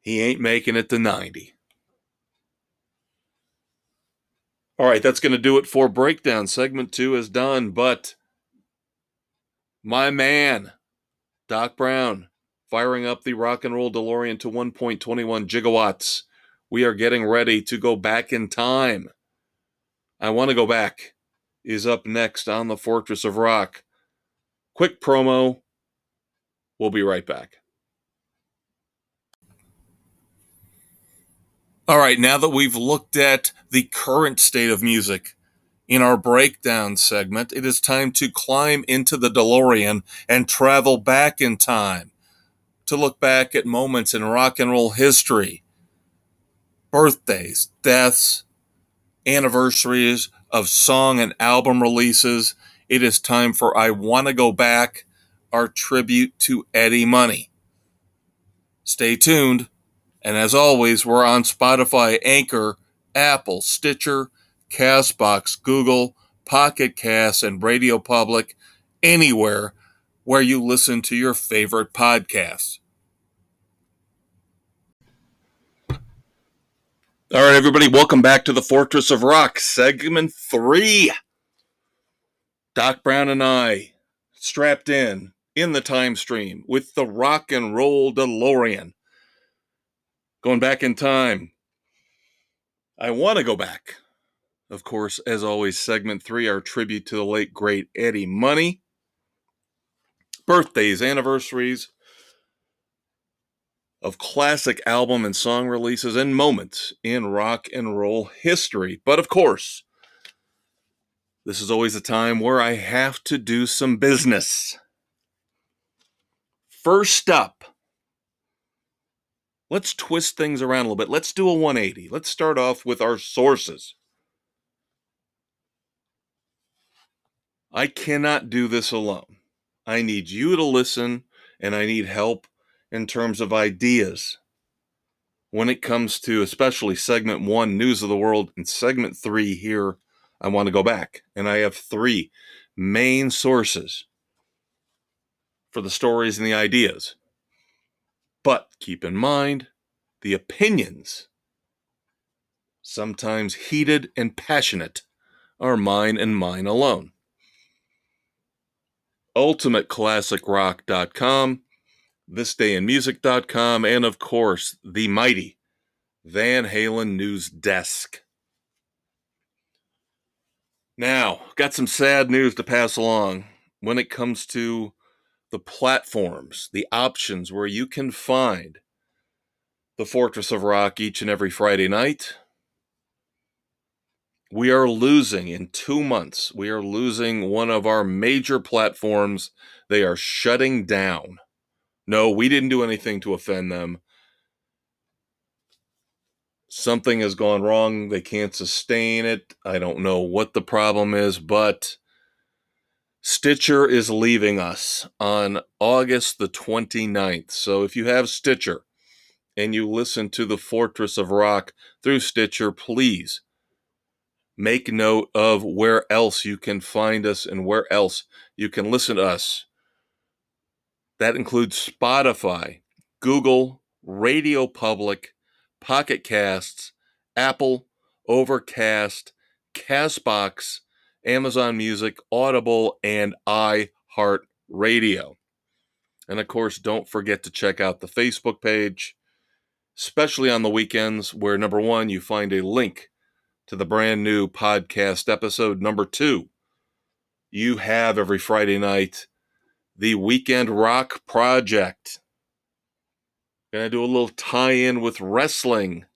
he ain't making it to 90. All right, that's going to do it for breakdown. Segment two is done, but my man, Doc Brown, firing up the rock and roll DeLorean to 1.21 gigawatts. We are getting ready to go back in time. I want to go back is up next on the Fortress of Rock. Quick promo. We'll be right back. All right, now that we've looked at the current state of music in our breakdown segment, it is time to climb into the DeLorean and travel back in time to look back at moments in rock and roll history, birthdays, deaths, anniversaries of song and album releases. It is time for I Want to Go Back, our tribute to Eddie Money. Stay tuned. And as always, we're on Spotify, Anchor, Apple, Stitcher, Castbox, Google, Pocket Cast, and Radio Public, anywhere where you listen to your favorite podcasts. All right, everybody, welcome back to the Fortress of Rock, segment three. Doc Brown and I strapped in in the time stream with the rock and roll DeLorean going back in time. I want to go back. Of course, as always, segment three, our tribute to the late, great Eddie Money. Birthdays, anniversaries of classic album and song releases and moments in rock and roll history. But of course, this is always a time where I have to do some business. First up, let's twist things around a little bit. Let's do a 180. Let's start off with our sources. I cannot do this alone. I need you to listen and I need help in terms of ideas when it comes to especially segment one, news of the world, and segment three here. I want to go back and I have three main sources for the stories and the ideas. But keep in mind the opinions, sometimes heated and passionate, are mine and mine alone. UltimateClassicRock.com, ThisDayInMusic.com, and of course, the mighty Van Halen News Desk. Now, got some sad news to pass along when it comes to the platforms, the options where you can find the Fortress of Rock each and every Friday night. We are losing in two months. We are losing one of our major platforms. They are shutting down. No, we didn't do anything to offend them something has gone wrong. They can't sustain it. I don't know what the problem is, but Stitcher is leaving us on August the 29th. So if you have Stitcher and you listen to the Fortress of Rock through Stitcher, please make note of where else you can find us and where else you can listen to us. That includes Spotify, Google, Radio Public, Pocket Casts, Apple, Overcast, Castbox, Amazon Music, Audible, and iHeartRadio. And of course, don't forget to check out the Facebook page, especially on the weekends, where number one, you find a link to the brand new podcast episode. Number two, you have every Friday night the Weekend Rock Project. Gonna do a little tie in with wrestling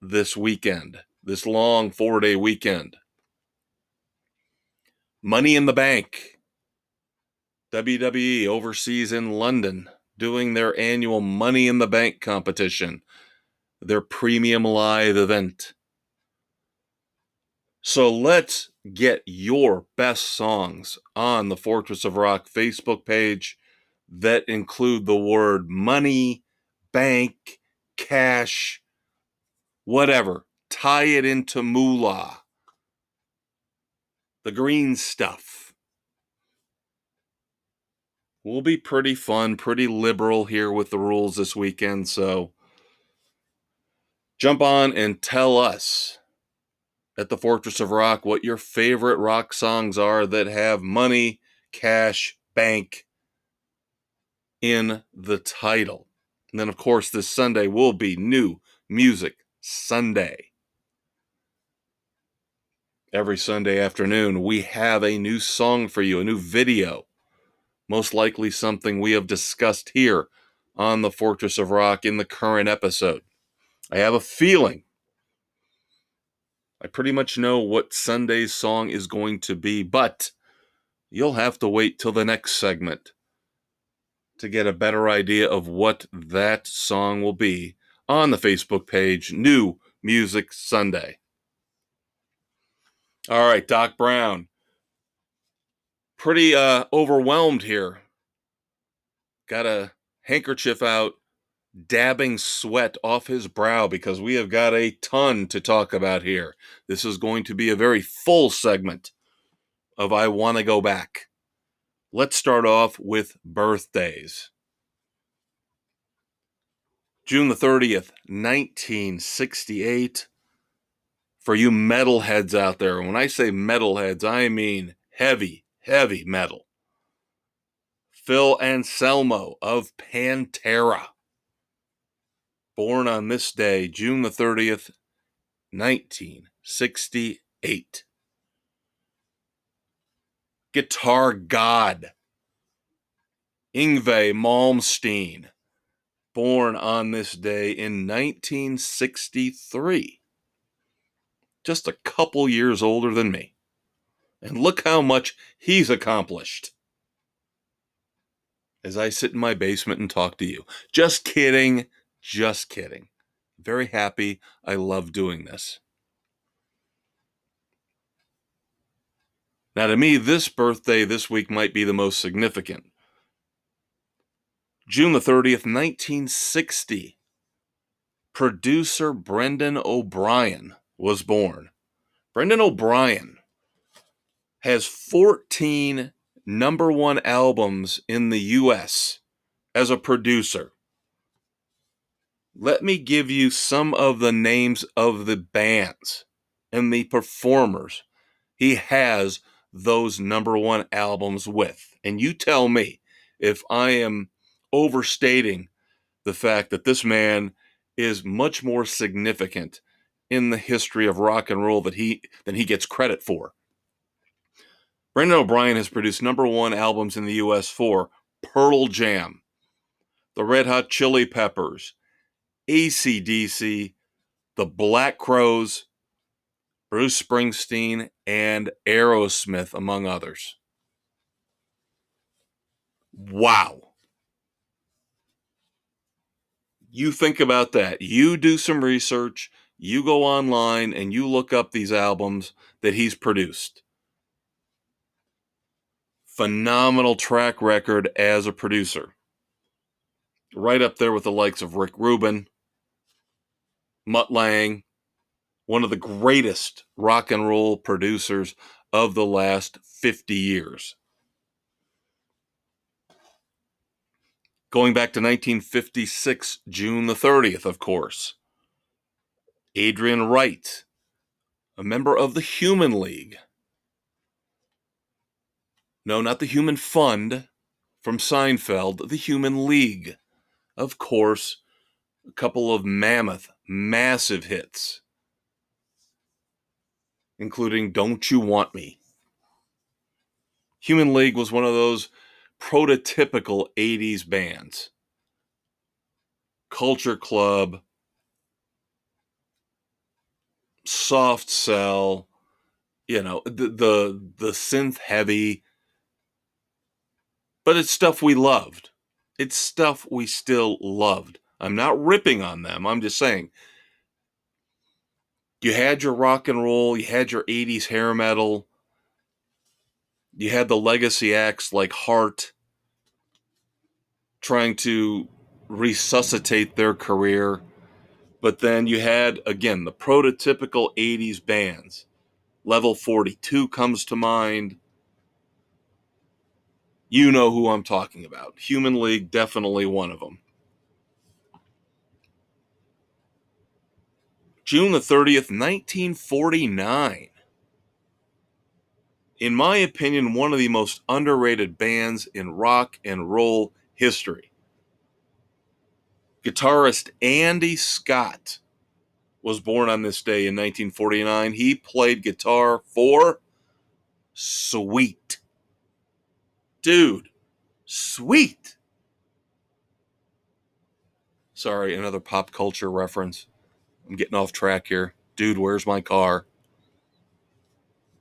this weekend, this long four day weekend. Money in the Bank. WWE overseas in London doing their annual Money in the Bank competition, their premium live event. So let's get your best songs on the Fortress of Rock Facebook page that include the word money bank, cash, whatever. Tie it into moolah. The green stuff. We'll be pretty fun, pretty liberal here with the rules this weekend. So jump on and tell us at the Fortress of Rock what your favorite rock songs are that have money, cash, bank in the title. And then, of course, this Sunday will be New Music Sunday. Every Sunday afternoon, we have a new song for you, a new video. Most likely something we have discussed here on the Fortress of Rock in the current episode. I have a feeling I pretty much know what Sunday's song is going to be, but you'll have to wait till the next segment to get a better idea of what that song will be on the Facebook page, New Music Sunday. All right, Doc Brown. Pretty uh, overwhelmed here. Got a handkerchief out, dabbing sweat off his brow because we have got a ton to talk about here. This is going to be a very full segment of I Want to Go Back. Let's start off with birthdays. June the 30th, 1968. For you metalheads out there, and when I say metalheads, I mean heavy, heavy metal. Phil Anselmo of Pantera. Born on this day, June the 30th, 1968 guitar god, Yngwie Malmsteen, born on this day in 1963. Just a couple years older than me. And look how much he's accomplished. As I sit in my basement and talk to you. Just kidding. Just kidding. Very happy. I love doing this. Now, to me, this birthday this week might be the most significant. June the 30th, 1960, producer Brendan O'Brien was born. Brendan O'Brien has 14 number one albums in the U.S. as a producer. Let me give you some of the names of the bands and the performers he has those number one albums with. And you tell me if I am overstating the fact that this man is much more significant in the history of rock and roll that he than he gets credit for. Brendan O'Brien has produced number one albums in the US for Pearl Jam, the Red Hot Chili Peppers, ACDC, the Black Crowes, Bruce Springsteen, and Aerosmith, among others. Wow. You think about that. You do some research, you go online, and you look up these albums that he's produced phenomenal track record as a producer. Right up there with the likes of Rick Rubin, Mutt Lange, one of the greatest rock and roll producers of the last 50 years. Going back to 1956, June the 30th, of course. Adrian Wright, a member of the Human League, no, not the Human Fund from Seinfeld, the Human League. Of course, a couple of mammoth, massive hits, including Don't You Want Me. Human League was one of those prototypical 80s bands. Culture Club, soft cell, you know, the the, the synth heavy but it's stuff we loved. It's stuff we still loved. I'm not ripping on them. I'm just saying. You had your rock and roll, you had your 80s hair metal, you had the legacy acts like Heart trying to resuscitate their career. But then you had, again, the prototypical 80s bands. Level 42 comes to mind. You know who I'm talking about. Human League, definitely one of them. June the 30th, 1949. In my opinion, one of the most underrated bands in rock and roll history. Guitarist Andy Scott was born on this day in 1949. He played guitar for Sweet dude, sweet. Sorry, another pop culture reference. I'm getting off track here. Dude, where's my car?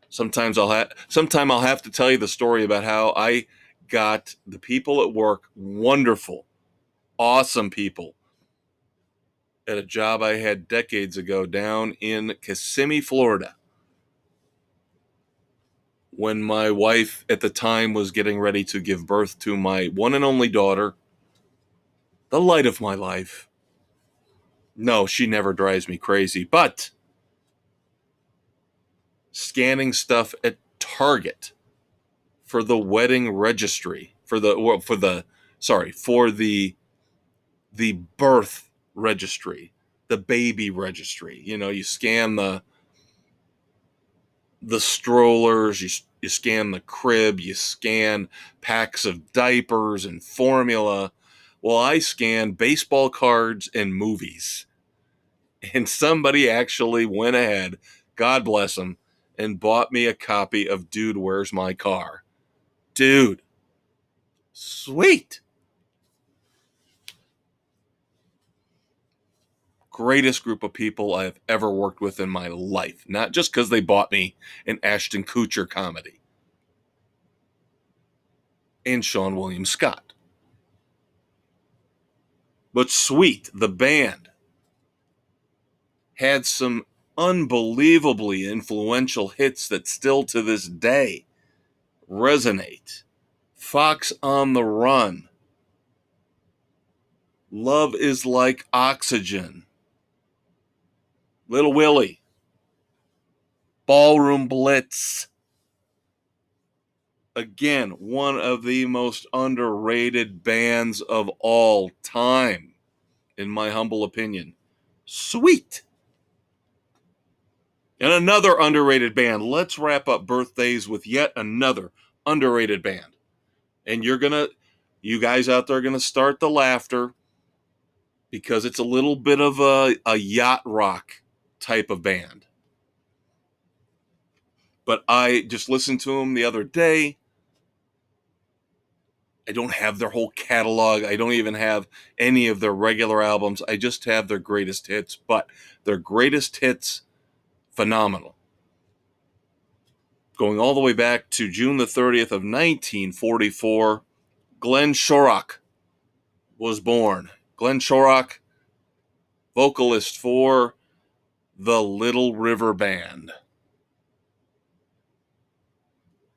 Sometimes I'll have sometime I'll have to tell you the story about how I got the people at work, wonderful, awesome people, at a job I had decades ago down in Kissimmee, Florida when my wife at the time was getting ready to give birth to my one and only daughter, the light of my life. No, she never drives me crazy, but scanning stuff at Target for the wedding registry, for the for the sorry, for the the birth registry, the baby registry. You know, you scan the the strollers, you, you scan the crib, you scan packs of diapers and formula. Well, I scan baseball cards and movies. And somebody actually went ahead, God bless him, and bought me a copy of Dude, Where's My Car? Dude, sweet. Greatest group of people I have ever worked with in my life. Not just because they bought me an Ashton Kutcher comedy. And Seann William Scott. But Sweet, the band, had some unbelievably influential hits that still to this day resonate. Fox on the Run. Love is like oxygen. Little Willie, Ballroom Blitz. Again, one of the most underrated bands of all time, in my humble opinion. Sweet. And another underrated band. Let's wrap up birthdays with yet another underrated band. And you're going to, you guys out there are going to start the laughter because it's a little bit of a, a yacht rock type of band. But I just listened to them the other day. I don't have their whole catalog. I don't even have any of their regular albums. I just have their greatest hits, but their greatest hits, phenomenal. Going all the way back to June the 30th of 1944, Glenn Shorrock was born. Glenn Shorrock, vocalist for the Little River Band.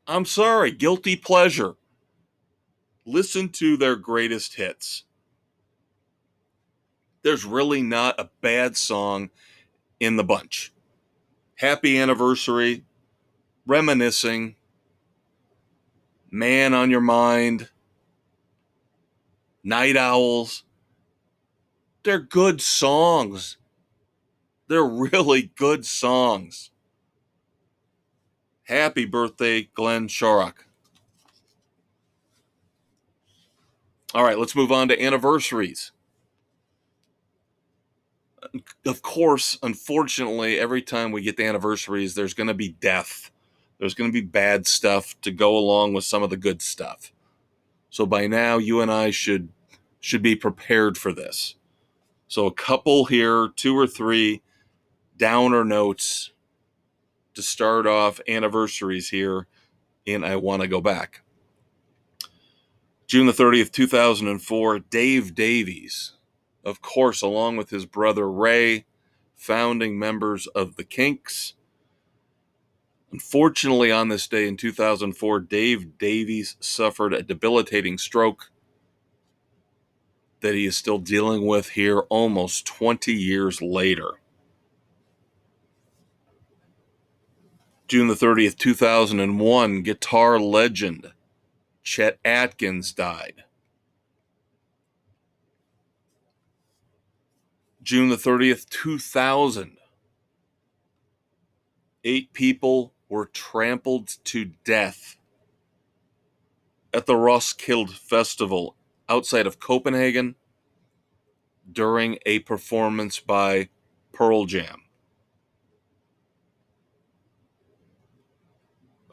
I'm sorry, guilty pleasure. Listen to their greatest hits. There's really not a bad song in the bunch. Happy anniversary, reminiscing, man on your mind, night owls. They're good songs. They're really good songs. Happy birthday, Glenn Shorrock. All right, let's move on to anniversaries. Of course, unfortunately, every time we get the anniversaries, there's going to be death. There's going to be bad stuff to go along with some of the good stuff. So by now, you and I should should be prepared for this. So a couple here, two or three downer notes to start off anniversaries here in I Want to Go Back. June the 30th, 2004, Dave Davies, of course, along with his brother Ray, founding members of the Kinks. Unfortunately, on this day in 2004, Dave Davies suffered a debilitating stroke that he is still dealing with here almost 20 years later. June the 30th, 2001, guitar legend Chet Atkins died. June the 30th, 2000, eight people were trampled to death at the Roskilde Festival outside of Copenhagen during a performance by Pearl Jam.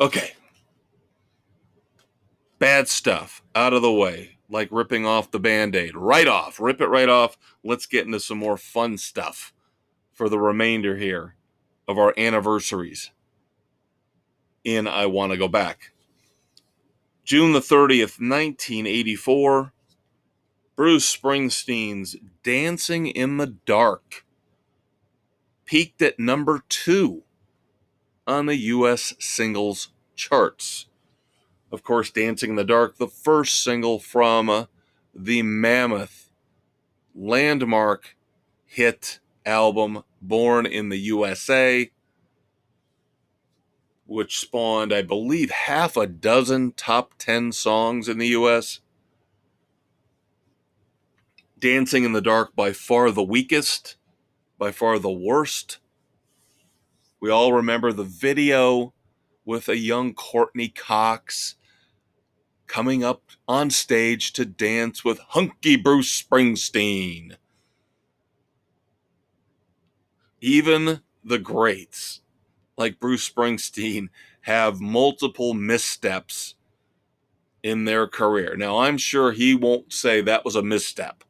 Okay. Bad stuff out of the way, like ripping off the band aid. Right off. Rip it right off. Let's get into some more fun stuff for the remainder here of our anniversaries in I Want to Go Back. June the 30th, 1984, Bruce Springsteen's Dancing in the Dark peaked at number two on the U.S. singles charts. Of course, Dancing in the Dark, the first single from uh, the mammoth landmark hit album Born in the USA, which spawned, I believe, half a dozen top 10 songs in the US. Dancing in the Dark, by far the weakest, by far the worst we all remember the video with a young Courteney Cox coming up on stage to dance with hunky Bruce Springsteen. Even the greats, like Bruce Springsteen, have multiple missteps in their career. Now, I'm sure he won't say that was a misstep.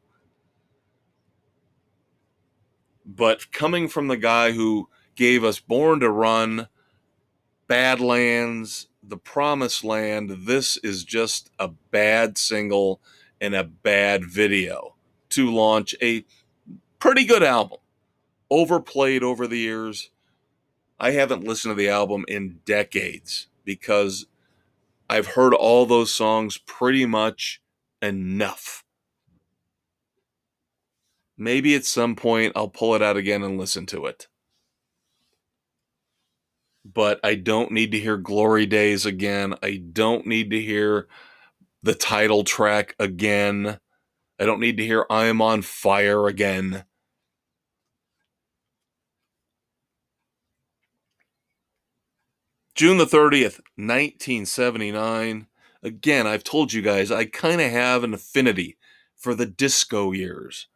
But coming from the guy who gave us Born to Run, Badlands, The Promised Land. This is just a bad single and a bad video to launch a pretty good album. Overplayed over the years. I haven't listened to the album in decades because I've heard all those songs pretty much enough. Maybe at some point I'll pull it out again and listen to it but I don't need to hear Glory Days again. I don't need to hear the title track again. I don't need to hear I Am on Fire again. June the 30th, 1979. Again, I've told you guys, I kind of have an affinity for the disco years.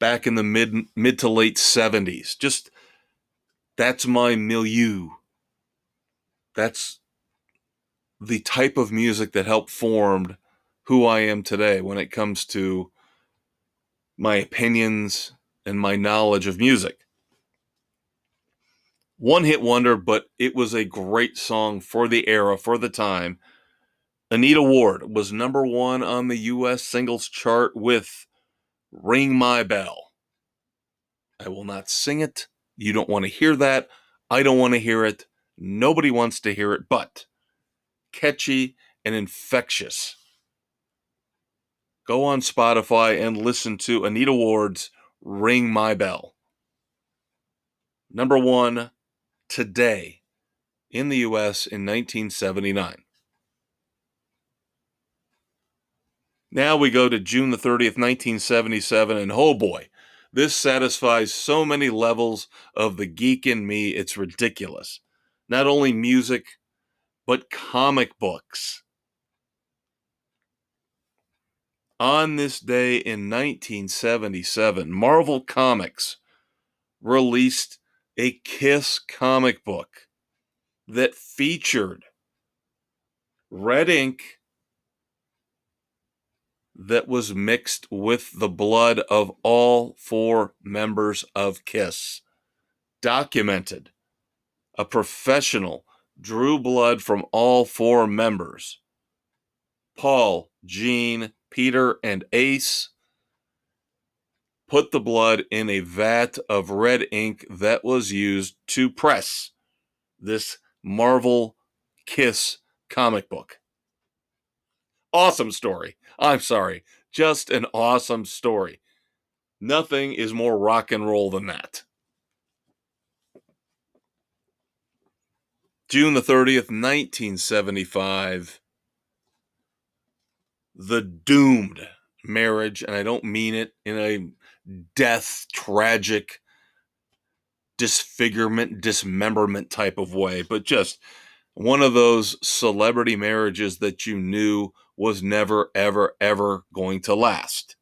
Back in the mid mid to late 70s. Just that's my milieu. that's the type of music that helped formed who I am today when it comes to my opinions and my knowledge of music. One hit wonder, but it was a great song for the era, for the time. Anita Ward was number one on the US singles chart with Ring My Bell. I will not sing it. You don't want to hear that. I don't want to hear it. Nobody wants to hear it, but catchy and infectious. Go on Spotify and listen to Anita Ward's Ring My Bell. Number one today in the US in 1979. Now we go to June the 30th, 1977, and oh boy, this satisfies so many levels of the geek in me, it's ridiculous. Not only music, but comic books. On this day in 1977, Marvel Comics released a Kiss comic book that featured red ink that was mixed with the blood of all four members of Kiss. Documented. A professional drew blood from all four members Paul, Gene, Peter, and Ace. Put the blood in a vat of red ink that was used to press this Marvel Kiss comic book. Awesome story. I'm sorry. Just an awesome story. Nothing is more rock and roll than that. June the 30th, 1975. The doomed marriage, and I don't mean it in a death, tragic, disfigurement, dismemberment type of way, but just one of those celebrity marriages that you knew was never, ever, ever going to last.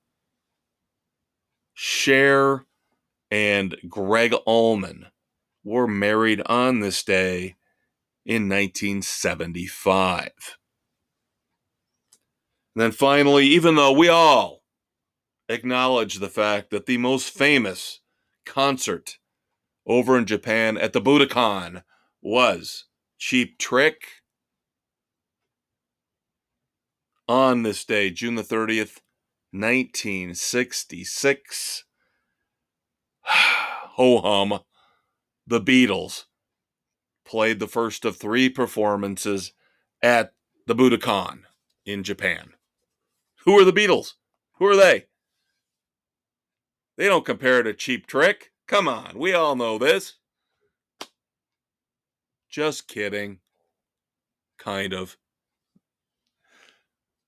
Cher and Gregg Allman were married on this day in 1975. And then finally, even though we all acknowledge the fact that the most famous concert over in Japan at the Budokan was Cheap Trick, on this day, June the 30th, 1966. Ho hum. The Beatles played the first of three performances at the Budokan in Japan. Who are the Beatles? Who are they? They don't compare to Cheap Trick. Come on, we all know this. Just kidding. Kind of.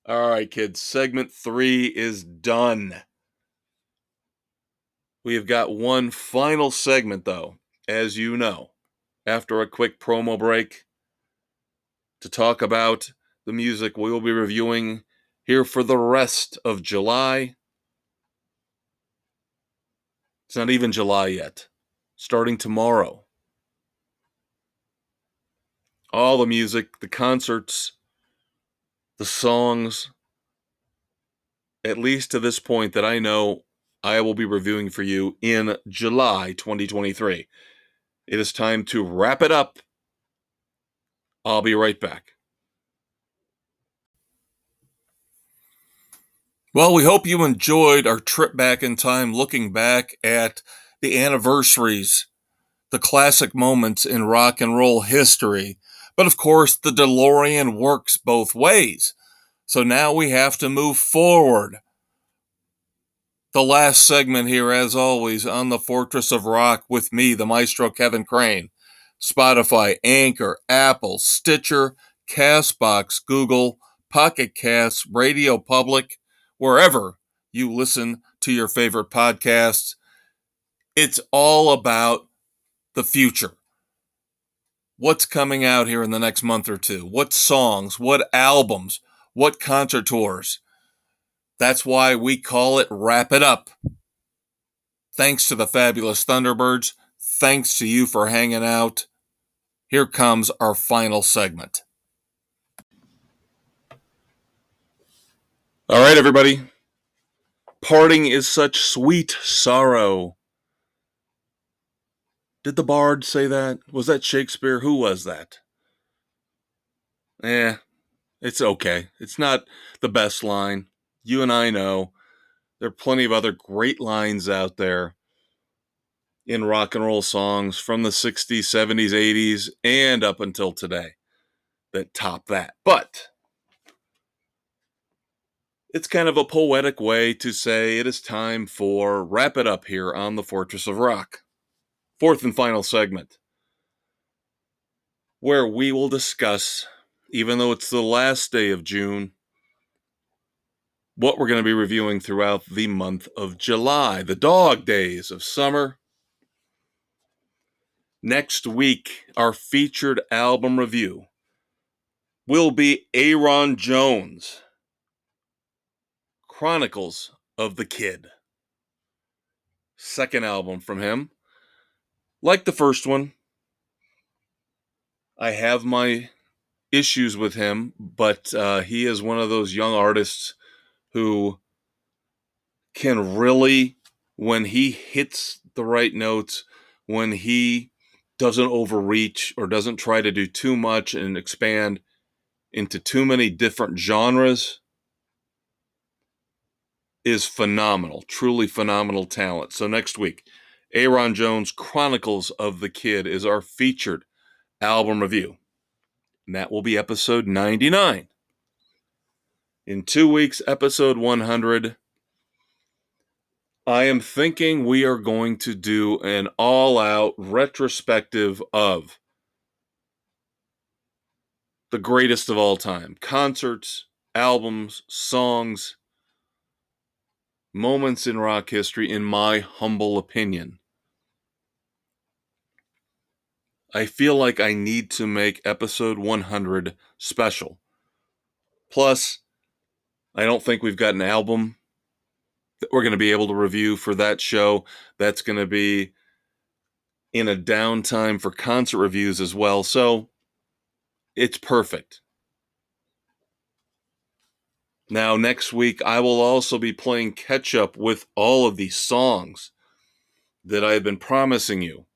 All right, kids. Segment three is done. We have got one final segment, though, as you know, after a quick promo break to talk about the music we will be reviewing here for the rest of July. It's not even July yet. Starting tomorrow. All the music, the concerts, the songs, at least to this point, that I know I will be reviewing for you in July 2023. It is time to wrap it up. I'll be right back. Well, we hope you enjoyed our trip back in time looking back at the anniversaries, the classic moments in rock and roll history but of course, the DeLorean works both ways. So now we have to move forward. The last segment here, as always, on the Fortress of Rock with me, the maestro Kevin Crane. Spotify, Anchor, Apple, Stitcher, Castbox, Google, Pocket Casts, Radio Public, wherever you listen to your favorite podcasts. It's all about the future what's coming out here in the next month or two, what songs, what albums, what concert tours. That's why we call it Wrap It Up. Thanks to the fabulous Thunderbirds. Thanks to you for hanging out. here comes our final segment. All right, everybody. Parting is such sweet sorrow. Did the bard say that? Was that Shakespeare? Who was that? Eh, it's okay. It's not the best line. You and I know there are plenty of other great lines out there in rock and roll songs from the 60s, 70s, 80s, and up until today that top that. But it's kind of a poetic way to say it is time for Wrap It Up here on the Fortress of Rock. Fourth and final segment, where we will discuss, even though it's the last day of June, what we're going to be reviewing throughout the month of July, the dog days of summer. Next week, our featured album review will be Ayron Jones, Chronicles of the Kid. Second album from him. Like the first one, I have my issues with him, but uh, he is one of those young artists who can really, when he hits the right notes, when he doesn't overreach or doesn't try to do too much and expand into too many different genres, is phenomenal, truly phenomenal talent. So next week, Ayron Jones Chronicles of the Kid is our featured album review. And that will be episode 99. In two weeks, episode 100, I am thinking we are going to do an all out retrospective of the greatest of all time concerts, albums, songs, moments in rock history, in my humble opinion. I feel like I need to make episode 100 special. Plus, I don't think we've got an album that we're going to be able to review for that show. That's going to be in a downtime for concert reviews as well. So it's perfect. Now, next week, I will also be playing catch up with all of these songs that I have been promising you.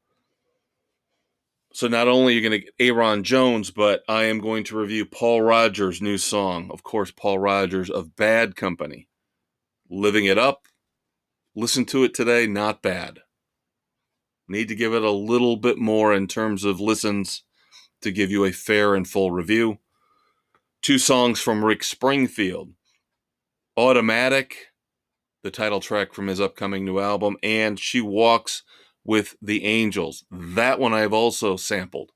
So not only are you going to get Ayron Jones, but I am going to review Paul Rodgers' new song. Of course, Paul Rodgers of Bad Company. Living It Up. Listen to it today, not bad. Need to give it a little bit more in terms of listens to give you a fair and full review. Two songs from Rick Springfield Automatic, the title track from his upcoming new album, and She Walks with the Angels. Mm-hmm. That one I've also sampled.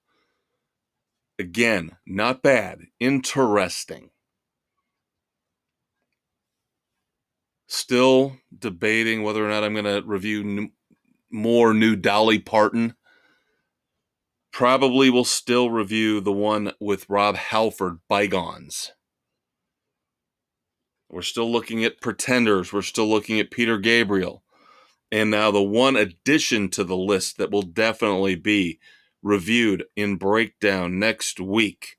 Again, not bad. Interesting. Still debating whether or not I'm going to review n- more new Dolly Parton. Probably will still review the one with Rob Halford, Bygones. We're still looking at Pretenders. We're still looking at Peter Gabriel. And now the one addition to the list that will definitely be reviewed in breakdown next week,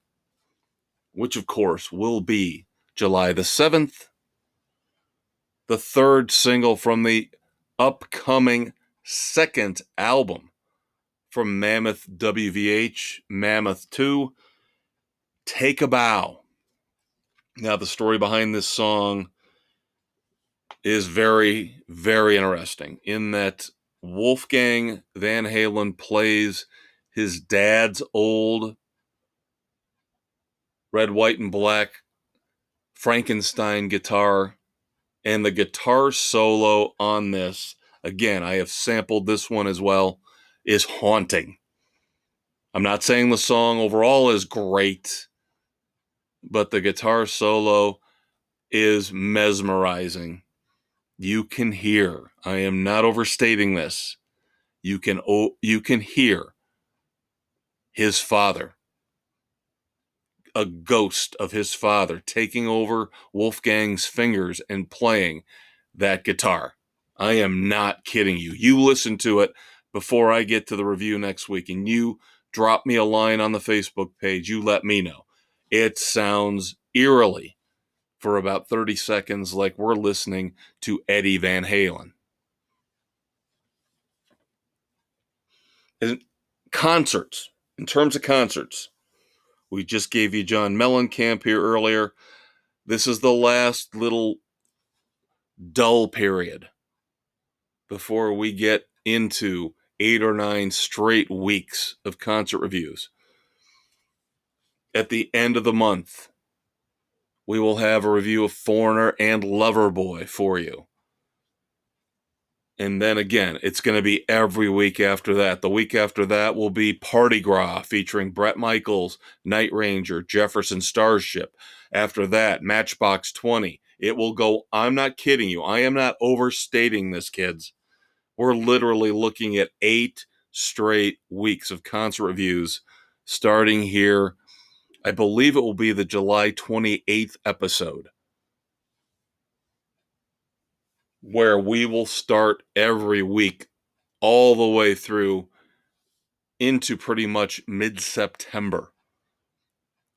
which of course will be July the 7th, the third single from the upcoming second album from Mammoth WVH, Mammoth 2, Take a Bow. Now, the story behind this song is very, very interesting in that Wolfgang Van Halen plays his dad's old red, white, and black Frankenstein guitar. And the guitar solo on this, again, I have sampled this one as well, is haunting. I'm not saying the song overall is great, but the guitar solo is mesmerizing. You can hear, I am not overstating this. You can oh, you can hear his father a ghost of his father taking over Wolfgang's fingers and playing that guitar. I am not kidding you. You listen to it before I get to the review next week and you drop me a line on the Facebook page. You let me know. It sounds eerily for about 30 seconds like we're listening to Eddie Van Halen. And concerts, in terms of concerts, we just gave you John Mellencamp here earlier. This is the last little dull period before we get into eight or nine straight weeks of concert reviews. At the end of the month, we will have a review of Foreigner and Loverboy for you. And then again, it's going to be every week after that. The week after that will be Parti Gras featuring Bret Michaels, Night Ranger, Jefferson Starship. After that, Matchbox 20. It will go, I'm not kidding you. I am not overstating this, kids. We're literally looking at eight straight weeks of concert reviews starting here. I believe it will be the July 28th episode. where we will start every week all the way through into pretty much mid September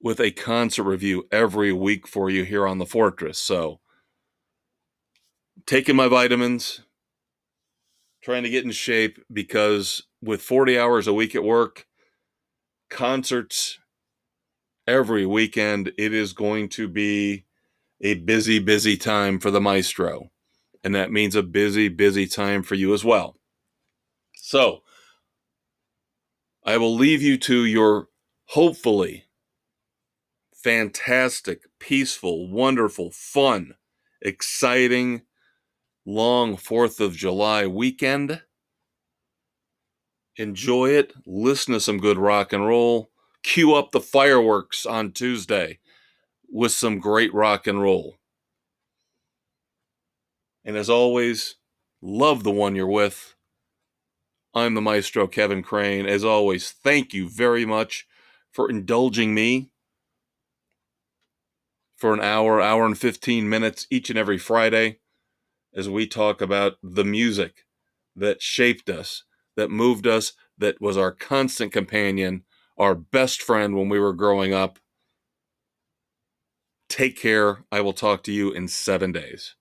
with a concert review every week for you here on the Fortress. So, taking my vitamins, trying to get in shape because with 40 hours a week at work, concerts every weekend, it is going to be a busy, busy time for the maestro and that means a busy, busy time for you as well. So, I will leave you to your hopefully fantastic, peaceful, wonderful, fun, exciting, long 4th of July weekend. Enjoy it, listen to some good rock and roll, cue up the fireworks on Tuesday with some great rock and roll. And as always, love the one you're with. I'm the maestro, Kevin Crane. As always, thank you very much for indulging me for an hour, hour and 15 minutes each and every Friday as we talk about the music that shaped us, that moved us, that was our constant companion, our best friend when we were growing up. Take care. I will talk to you in seven days.